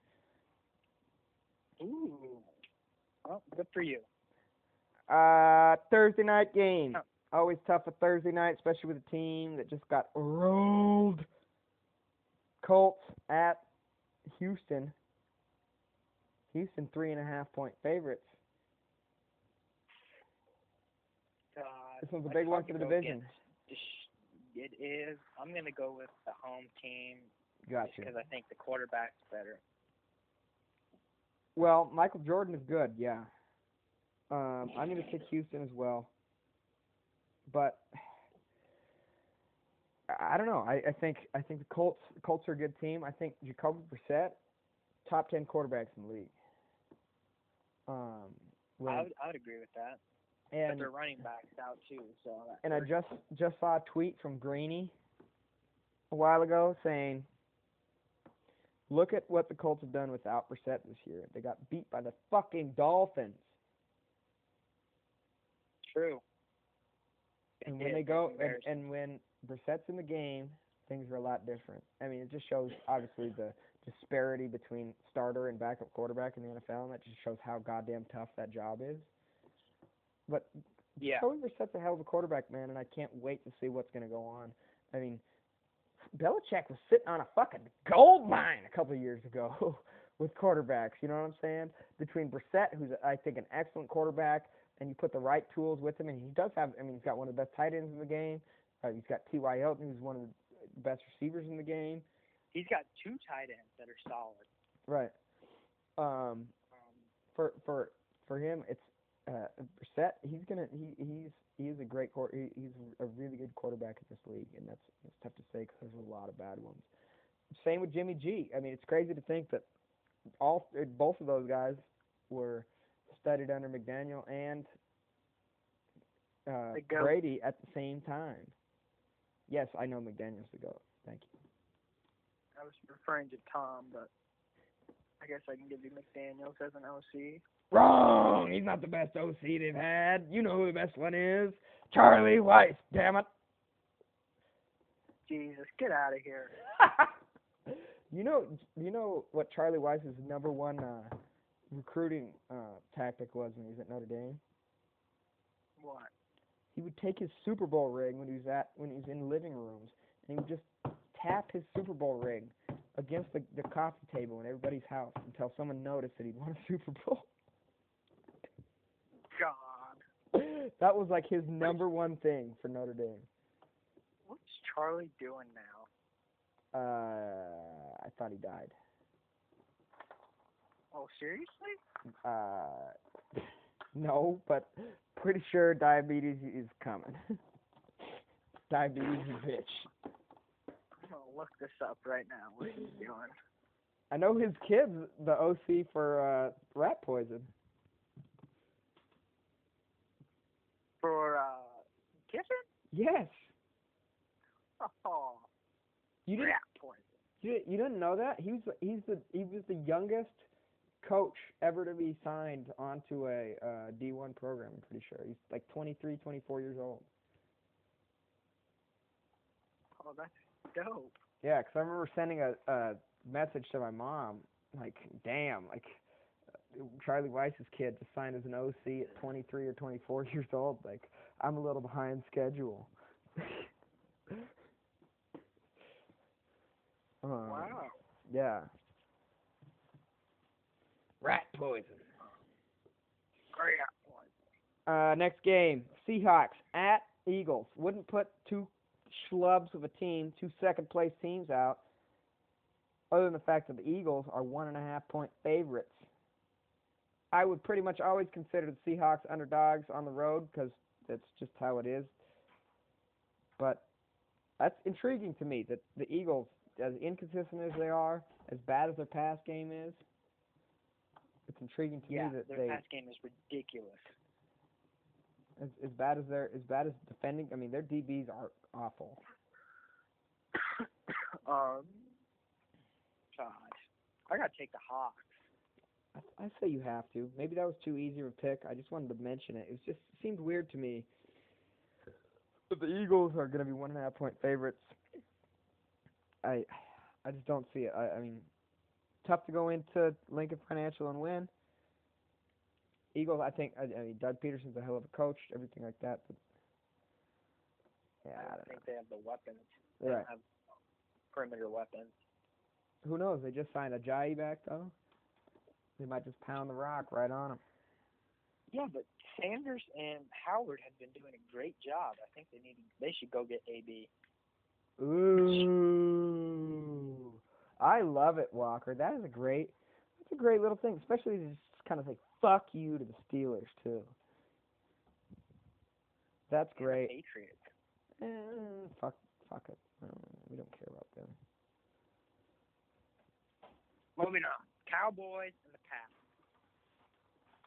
Ooh. Well, good for you. Uh, Thursday night game. Oh. Always tough a Thursday night, especially with a team that just got rolled. Colts at Houston. Houston three and a half point favorites. God. This one's a big one for the division. against It is. I'm gonna go with the home team Gotcha. because I think the quarterback's better. Well, Michael Jordan is good, yeah. Um, I'm going to take Houston as well. But I don't know. I, I think I think the Colts Colts are a good team. I think Jacoby Brissett, top ten quarterbacks in the league. Um, I would I would agree with that. but and their running backs out too. So and I just just saw a tweet from Greeny a while ago saying, "Look at what the Colts have done without Brissett this year. They got beat by the fucking Dolphins." True. And It when is. they go and, and when Brissett's in the game, things are a lot different. I mean, it just shows obviously the disparity between starter and backup quarterback in the NFL, and that just shows how goddamn tough that job is. But yeah. Jacoby Brissett's a hell of a quarterback, man, and I can't wait to see what's going to go on. I mean, Belichick was sitting on a fucking gold mine a couple of years ago [laughs] with quarterbacks. You know what I'm saying? Between Brissett, who's I think an excellent quarterback, and you put the right tools with him, and he does have. I mean, he's got one of the best tight ends in the game. Uh, he's got T.Y. Hilton, who's one of the best receivers in the game. He's got two tight ends that are solid. Right. Um, Um, for for for him, it's uh, Brissett. He's gonna he he's he is a great quar- he, he's a really good quarterback in this league, and that's that's tough to say because there's a lot of bad ones. Same with Jimmy G. I mean, it's crazy to think that all both of those guys were studied under McDaniel and uh, Brady at the same time. Yes, I know McDaniel's the goat. Thank you. I was referring to Tom, but I guess I can give you McDaniel's as an OC. Wrong. He's not the best OC they've had. You know who the best one is? Charlie Weis. Damn it. Jesus, get out of here. [laughs] you know, you know what Charlie Weis's number one uh, recruiting uh, tactic was when he was at Notre Dame. What? He would take his Super Bowl ring when he was at when he was in living rooms, and he would just tap his Super Bowl ring against the, the coffee table in everybody's house until someone noticed that he'd won a [laughs] Super Bowl. God. [laughs] that was like his number one thing for Notre Dame. What's Charlie doing now? Uh, I thought he died. Oh, seriously? Uh, [laughs] no, but pretty sure diabetes is coming. [laughs] diabetes is bitch. I'm gonna look this up right now. What he's doing? I know his kid's the OC for uh, rat poison. For uh, Kiffin? Yes, Oh, you didn't. rat poison. You, you didn't know that? He was he's the he was the youngest coach ever to be signed onto a uh, D1 program. I'm pretty sure he's like 23, 24 years old. Oh, that's dope. Yeah, 'cause I remember sending a, a message to my mom, like, damn, like, Charlie Weis's kid just signed as an OC at 23 or 24 [laughs] years old. Like, I'm a little behind schedule. [laughs] um, Wow. Yeah. Poison. Uh, next game, Seahawks at Eagles. Wouldn't put two schlubs of a team, two second place teams out, other than the fact that the Eagles are one and a half point favorites. I would pretty much always consider the Seahawks underdogs on the road because that's just how it is. But that's intriguing to me that the Eagles, as inconsistent as they are, as bad as their pass game is, it's intriguing to Yeah, me that their they pass game is ridiculous. as as bad as their as bad as defending. I mean, their DBs are awful. [coughs] um, God, I gotta take the Hawks. I, I say you have to. Maybe that was too easy of a pick. I just wanted to mention it. It was just seemed weird to me that the Eagles are to be one and a half point favorites. I I just don't see it. I, I mean, tough to go into Lincoln Financial and win. Eagles, I think. I, I mean, Doug Pederson's a hell of a coach, everything like that. But yeah, I I don't don't think they have the weapons. They know. don't Right. have perimeter weapons. Who knows? They just signed Ajayi back though. They might just pound the rock right on him. Yeah, but Sanders and Howard have been doing a great job. I think they need they should go get AB. Ooh, I love it, Walker. That is a great, that's a great little thing, especially to just kind of say "fuck you" to the Steelers too. That's great. Patriots. Eh, fuck, fuck it. We don't care about them. Moving on. Cowboys and the Pats.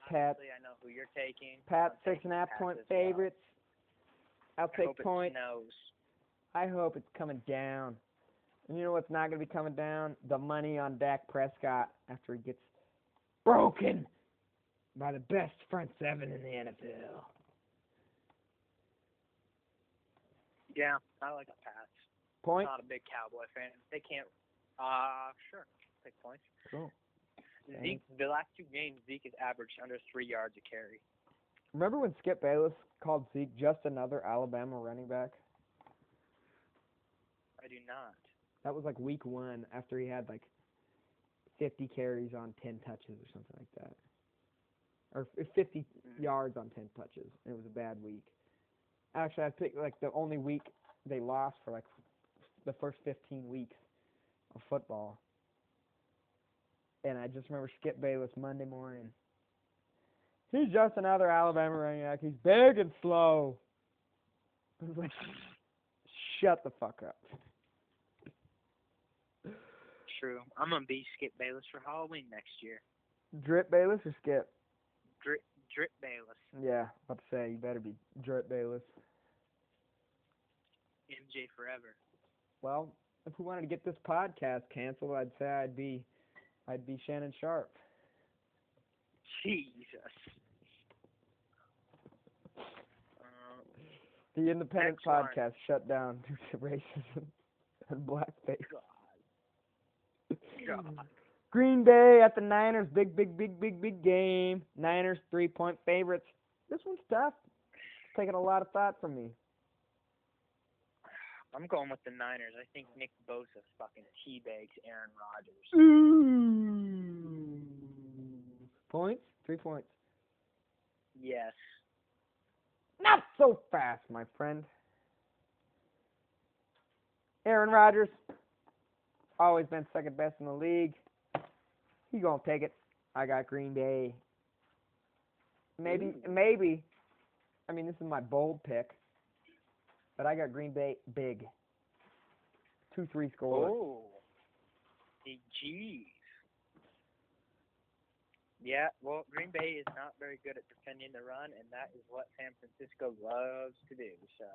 Pats. Obviously, I know who you're taking. Pat I'm six and a half point as well. favorites. I'll I take hope points. It snows. I hope it's coming down. And you know what's not going to be coming down? The money on Dak Prescott after he gets broken by the best front seven in the NFL. Yeah, I like the Pats. Point? Not a big Cowboy fan. They can't. Uh, sure. Take points. Cool. Zeke, the last two games, Zeke has averaged under three yards a carry. Remember when Skip Bayless called Zeke just another Alabama running back? I do not. That was like week one after he had like 50 carries on 10 touches or something like that. Or 50 Mm. yards on 10 touches. And it was a bad week. Actually, I picked like the only week they lost for like the first 15 weeks of football. And I just remember Skip Bayless Monday morning. He's just another Alabama running back. He's big and slow. I was like, [laughs] shut the fuck up. True. I'm gonna be Skip Bayless for Halloween next year. Drip Bayless or Skip? Drip, Drip Bayless, Yeah, about to say you better be Drip Bayless. MJ forever. Well, if we wanted to get this podcast canceled, I'd say I'd be, I'd be Shannon Sharpe. Jesus. The Independent Next one. podcast shut down due to racism [laughs] and blackface. God. Green Bay at the Niners, big, big, big, big, big game. Niners three point favorites. This one's tough. It's taking a lot of thought from me. I'm going with the Niners. I think Nick Bosa fucking teabags Aaron Rodgers. Ooh. Points? Three points. Yes. Not so fast, my friend. Aaron Rodgers, always been second best in the league. He gonna take it. I got Green Bay. Maybe, Ooh. maybe. I mean, this is my bold pick, but I got Green Bay big. Two, three score. Oh. Jeez. Yeah, well, Green Bay is not very good at defending the run, and that is what San Francisco loves to do. So,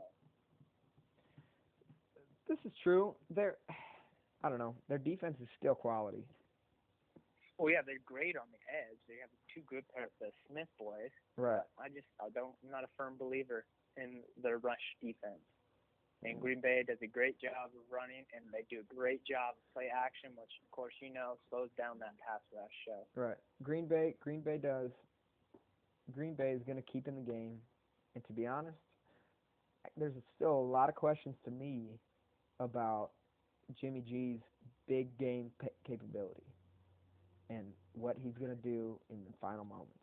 This is true. Their, I don't know. Their defense is still quality. Oh yeah, they're great on the edge. They have two good players, the Smith boys. Right. I just I don't I'm not a firm believer in their rush defense. And Green Bay does a great job of running, and they do a great job of play action, which of course you know slows down that pass rush. So Right. Green Bay Green Bay does Green Bay is going to keep in the game. And to be honest, there's still a lot of questions to me about Jimmy G's big game pa- capability and what he's going to do in the final moments.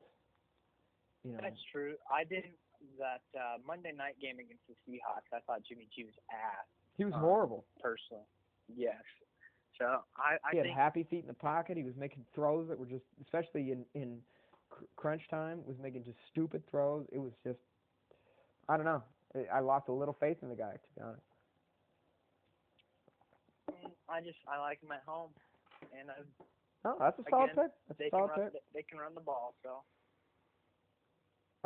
You know, that's true. I didn't that uh, Monday night game against the Seahawks. I thought Jimmy G was ass he was uh, horrible. personally. Yes. So I I He had think happy feet in the pocket. He was making throws that were just, especially in in cr- crunch time, was making just stupid throws. It was just, I don't know. I- I lost a little faith in the guy, to be honest. mm, I just I like him at home, and uh, Oh, that's a solid Again, pick. That's they a can solid run pick. they can run the ball. So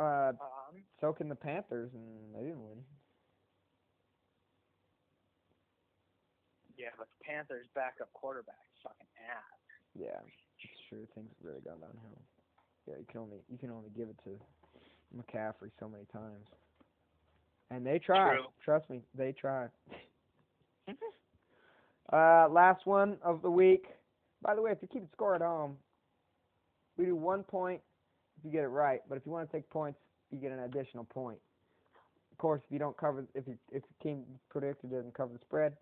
Uh, um, so can the Panthers, and they didn't win. yeah, but the Panthers backup quarterback is fucking ass. Yeah, true. Things have really gone downhill. Yeah, you can only you can only give it to McCaffrey so many times, and they try. True. Trust me, they try. uh, last one of the week. By the way, if you keep score at home, we do one point if you get it right. But if you want to take points, you get an additional point. Of course, if you don't cover, if you, if the team predicted doesn't cover the spread,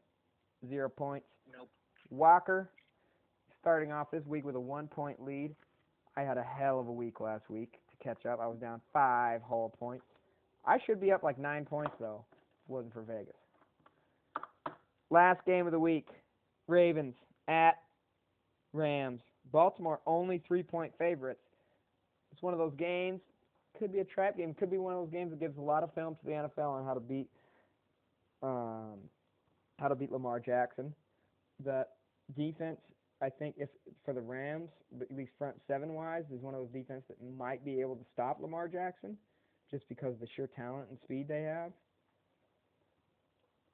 zero points. Nope. Walker starting off this week with a one point lead. I had a hell of a week last week to catch up. I was down five whole points. I should be up like nine points though, if it wasn't for Vegas. Last game of the week. Ravens at Rams. Baltimore only three point favorites. It's one of those games. Could be a trap game. Could be one of those games that gives a lot of film to the NFL on how to beat um, how to beat Lamar Jackson. The defense, I think, if for the Rams, at least front seven wise, is one of those defense that might be able to stop Lamar Jackson, just because of the sheer talent and speed they have.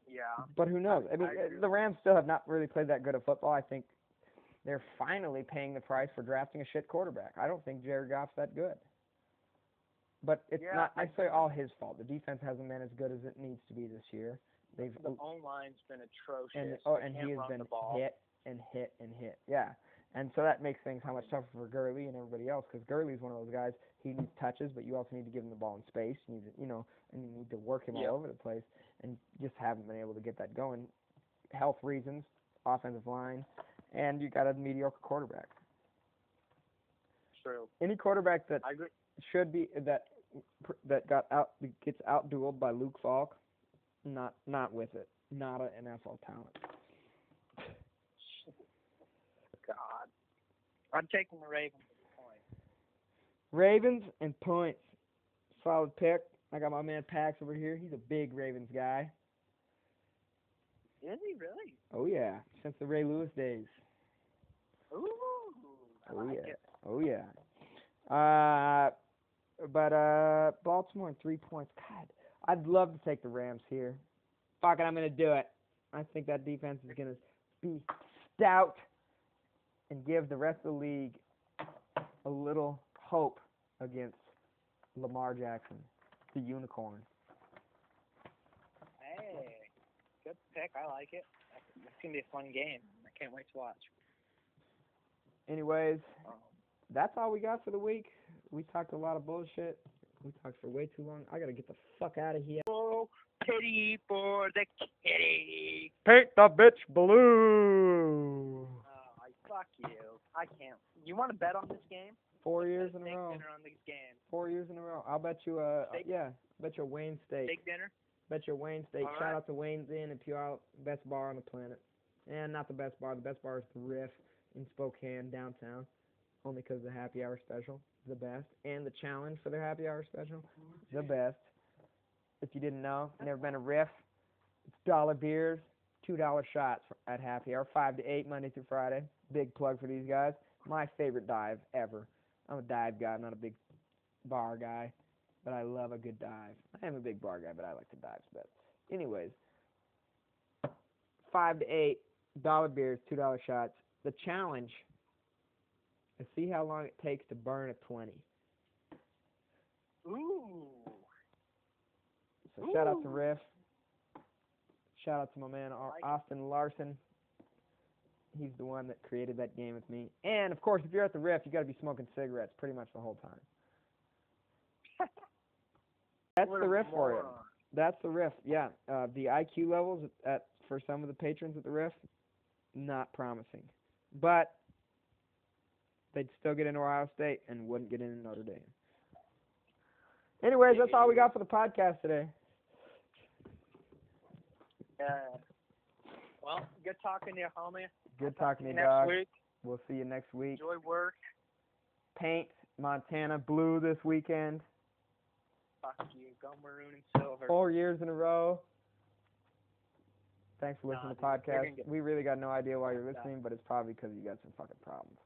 Yeah. But who knows? I mean, I uh, the Rams still have not really played that good of football. I think they're finally paying the price for drafting a shit quarterback. I don't think Jared Goff's that good. But it's Yeah, not necessarily agree. all his fault. The defense hasn't been as good as it needs to be this year. They've The O line's been atrocious. and oh, and he has been hit and hit and hit. Yeah, and so that makes things how much tougher for Gurley and everybody else because Gurley's one of those guys. He needs touches, but you also need to give him the ball in space. You need to, you know, and you need to work him all over the place, and just haven't been able to get that going. Health reasons, offensive line, and you got a mediocre quarterback. True. Any quarterback that should be that that got out gets outdueled by Luke Falk, not not with it, not an NFL talent. God. I'm taking the Ravens. Ravens and points. Solid pick. I got my man Pax over here. He's a big Ravens guy. Is he really? Oh yeah, since the Ray Lewis days. Ooh. I Oh like yeah. it. Oh yeah. Uh, but uh, Baltimore and three points. God, I'd love to take the Rams here. Fuck it, I'm gonna do it. I think that defense is gonna be stout and give the rest of the league a little hope against Lamar Jackson, the unicorn. Hey. Good pick. I like it. It's gonna be a fun game. I can't wait to watch. Anyways, Um, that's all we got for the week. We talked a lot of bullshit. We talked for way too long. I gotta get the fuck out of here. oh, pity for the kitty. Paint the bitch blue. Oh, I fuck you. I can't. You want to bet on this game? Four years in a row. dinner on this game. Four years in a row. I'll bet you uh Steak? yeah, bet you a Wayne steak. Steak dinner. Bet you a Wayne steak. All Shout right. out to Wayne's Inn and Puyallup, best bar on the planet. And not the best bar. The best bar is the Riff in Spokane downtown. Only 'cause the happy hour special, the best, and the challenge for their happy hour special, the best. If you didn't know, never been a Riff, it's dollar beers, two dollar shots at happy hour, five to eight Monday through Friday. Big plug for these guys. My favorite dive ever. I'm a dive guy, not a big bar guy, but I love a good dive. I am a big bar guy, but I like the dives best. Anyways, five to eight dollar beers, two dollar shots. The challenge is see how long it takes to burn a twenty. Ooh. So shout out to Riff. Shout out to my man it. Austin Larson. He's the one that created that game with me. And of course, if you're at the Riff, you got to be smoking cigarettes pretty much the whole time. [laughs] That's What the Riff for you. That's the Riff. Yeah, uh, the IQ levels at, at for some of the patrons at the Riff, not promising. But they'd still get into Ohio State and wouldn't get into Notre Dame. Anyways, that's all we got for the podcast today. Uh, well, good talking to you, homie. Good talking to you, Next dog. week. We'll see you next week. Enjoy work. Paint Montana blue this weekend. Fuck you. Go maroon and silver. Four years in a row. Thanks for listening Nah, to the podcast. get- We really got no idea why you're listening, but it's probably because you got some fucking problems.